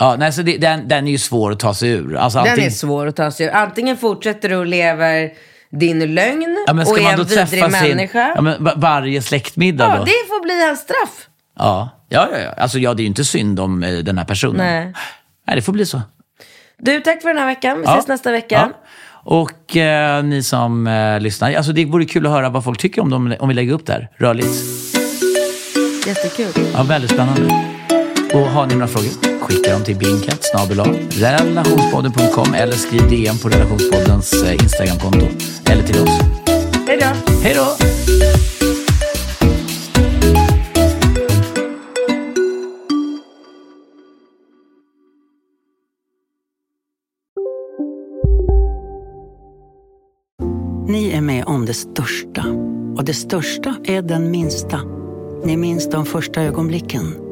Ja, nej, så det, den, den är ju svår att ta sig ur. Alltså, den antingen- är svår att ta sig ur. Antingen fortsätter du och lever din lögn Ja, och är en vidrig träffa sin, människa. ja, men va- varje släktmiddag Ja, då? det får bli hans straff. Ja, ja, ja, ja. Alltså, ja, det är ju inte synd om eh, den här personen. Nej. Nej, det får bli så. Du, tack för den här veckan. Vi Ja. ses nästa vecka. Ja. Och eh, ni som eh, lyssnar, alltså, det vore kul att höra vad folk tycker om, dem, om vi lägger upp det här. Rörligt. Jättekul. Ja, väldigt spännande. Och har ni några frågor, skicka dem till binkat relationspodden.com eller skriv DM på relationspoddens eh, Instagramkonto. Eller till oss. Hej då. Hej då! Ni är med om det största. Och det största är den minsta. Ni minns de första ögonblicken.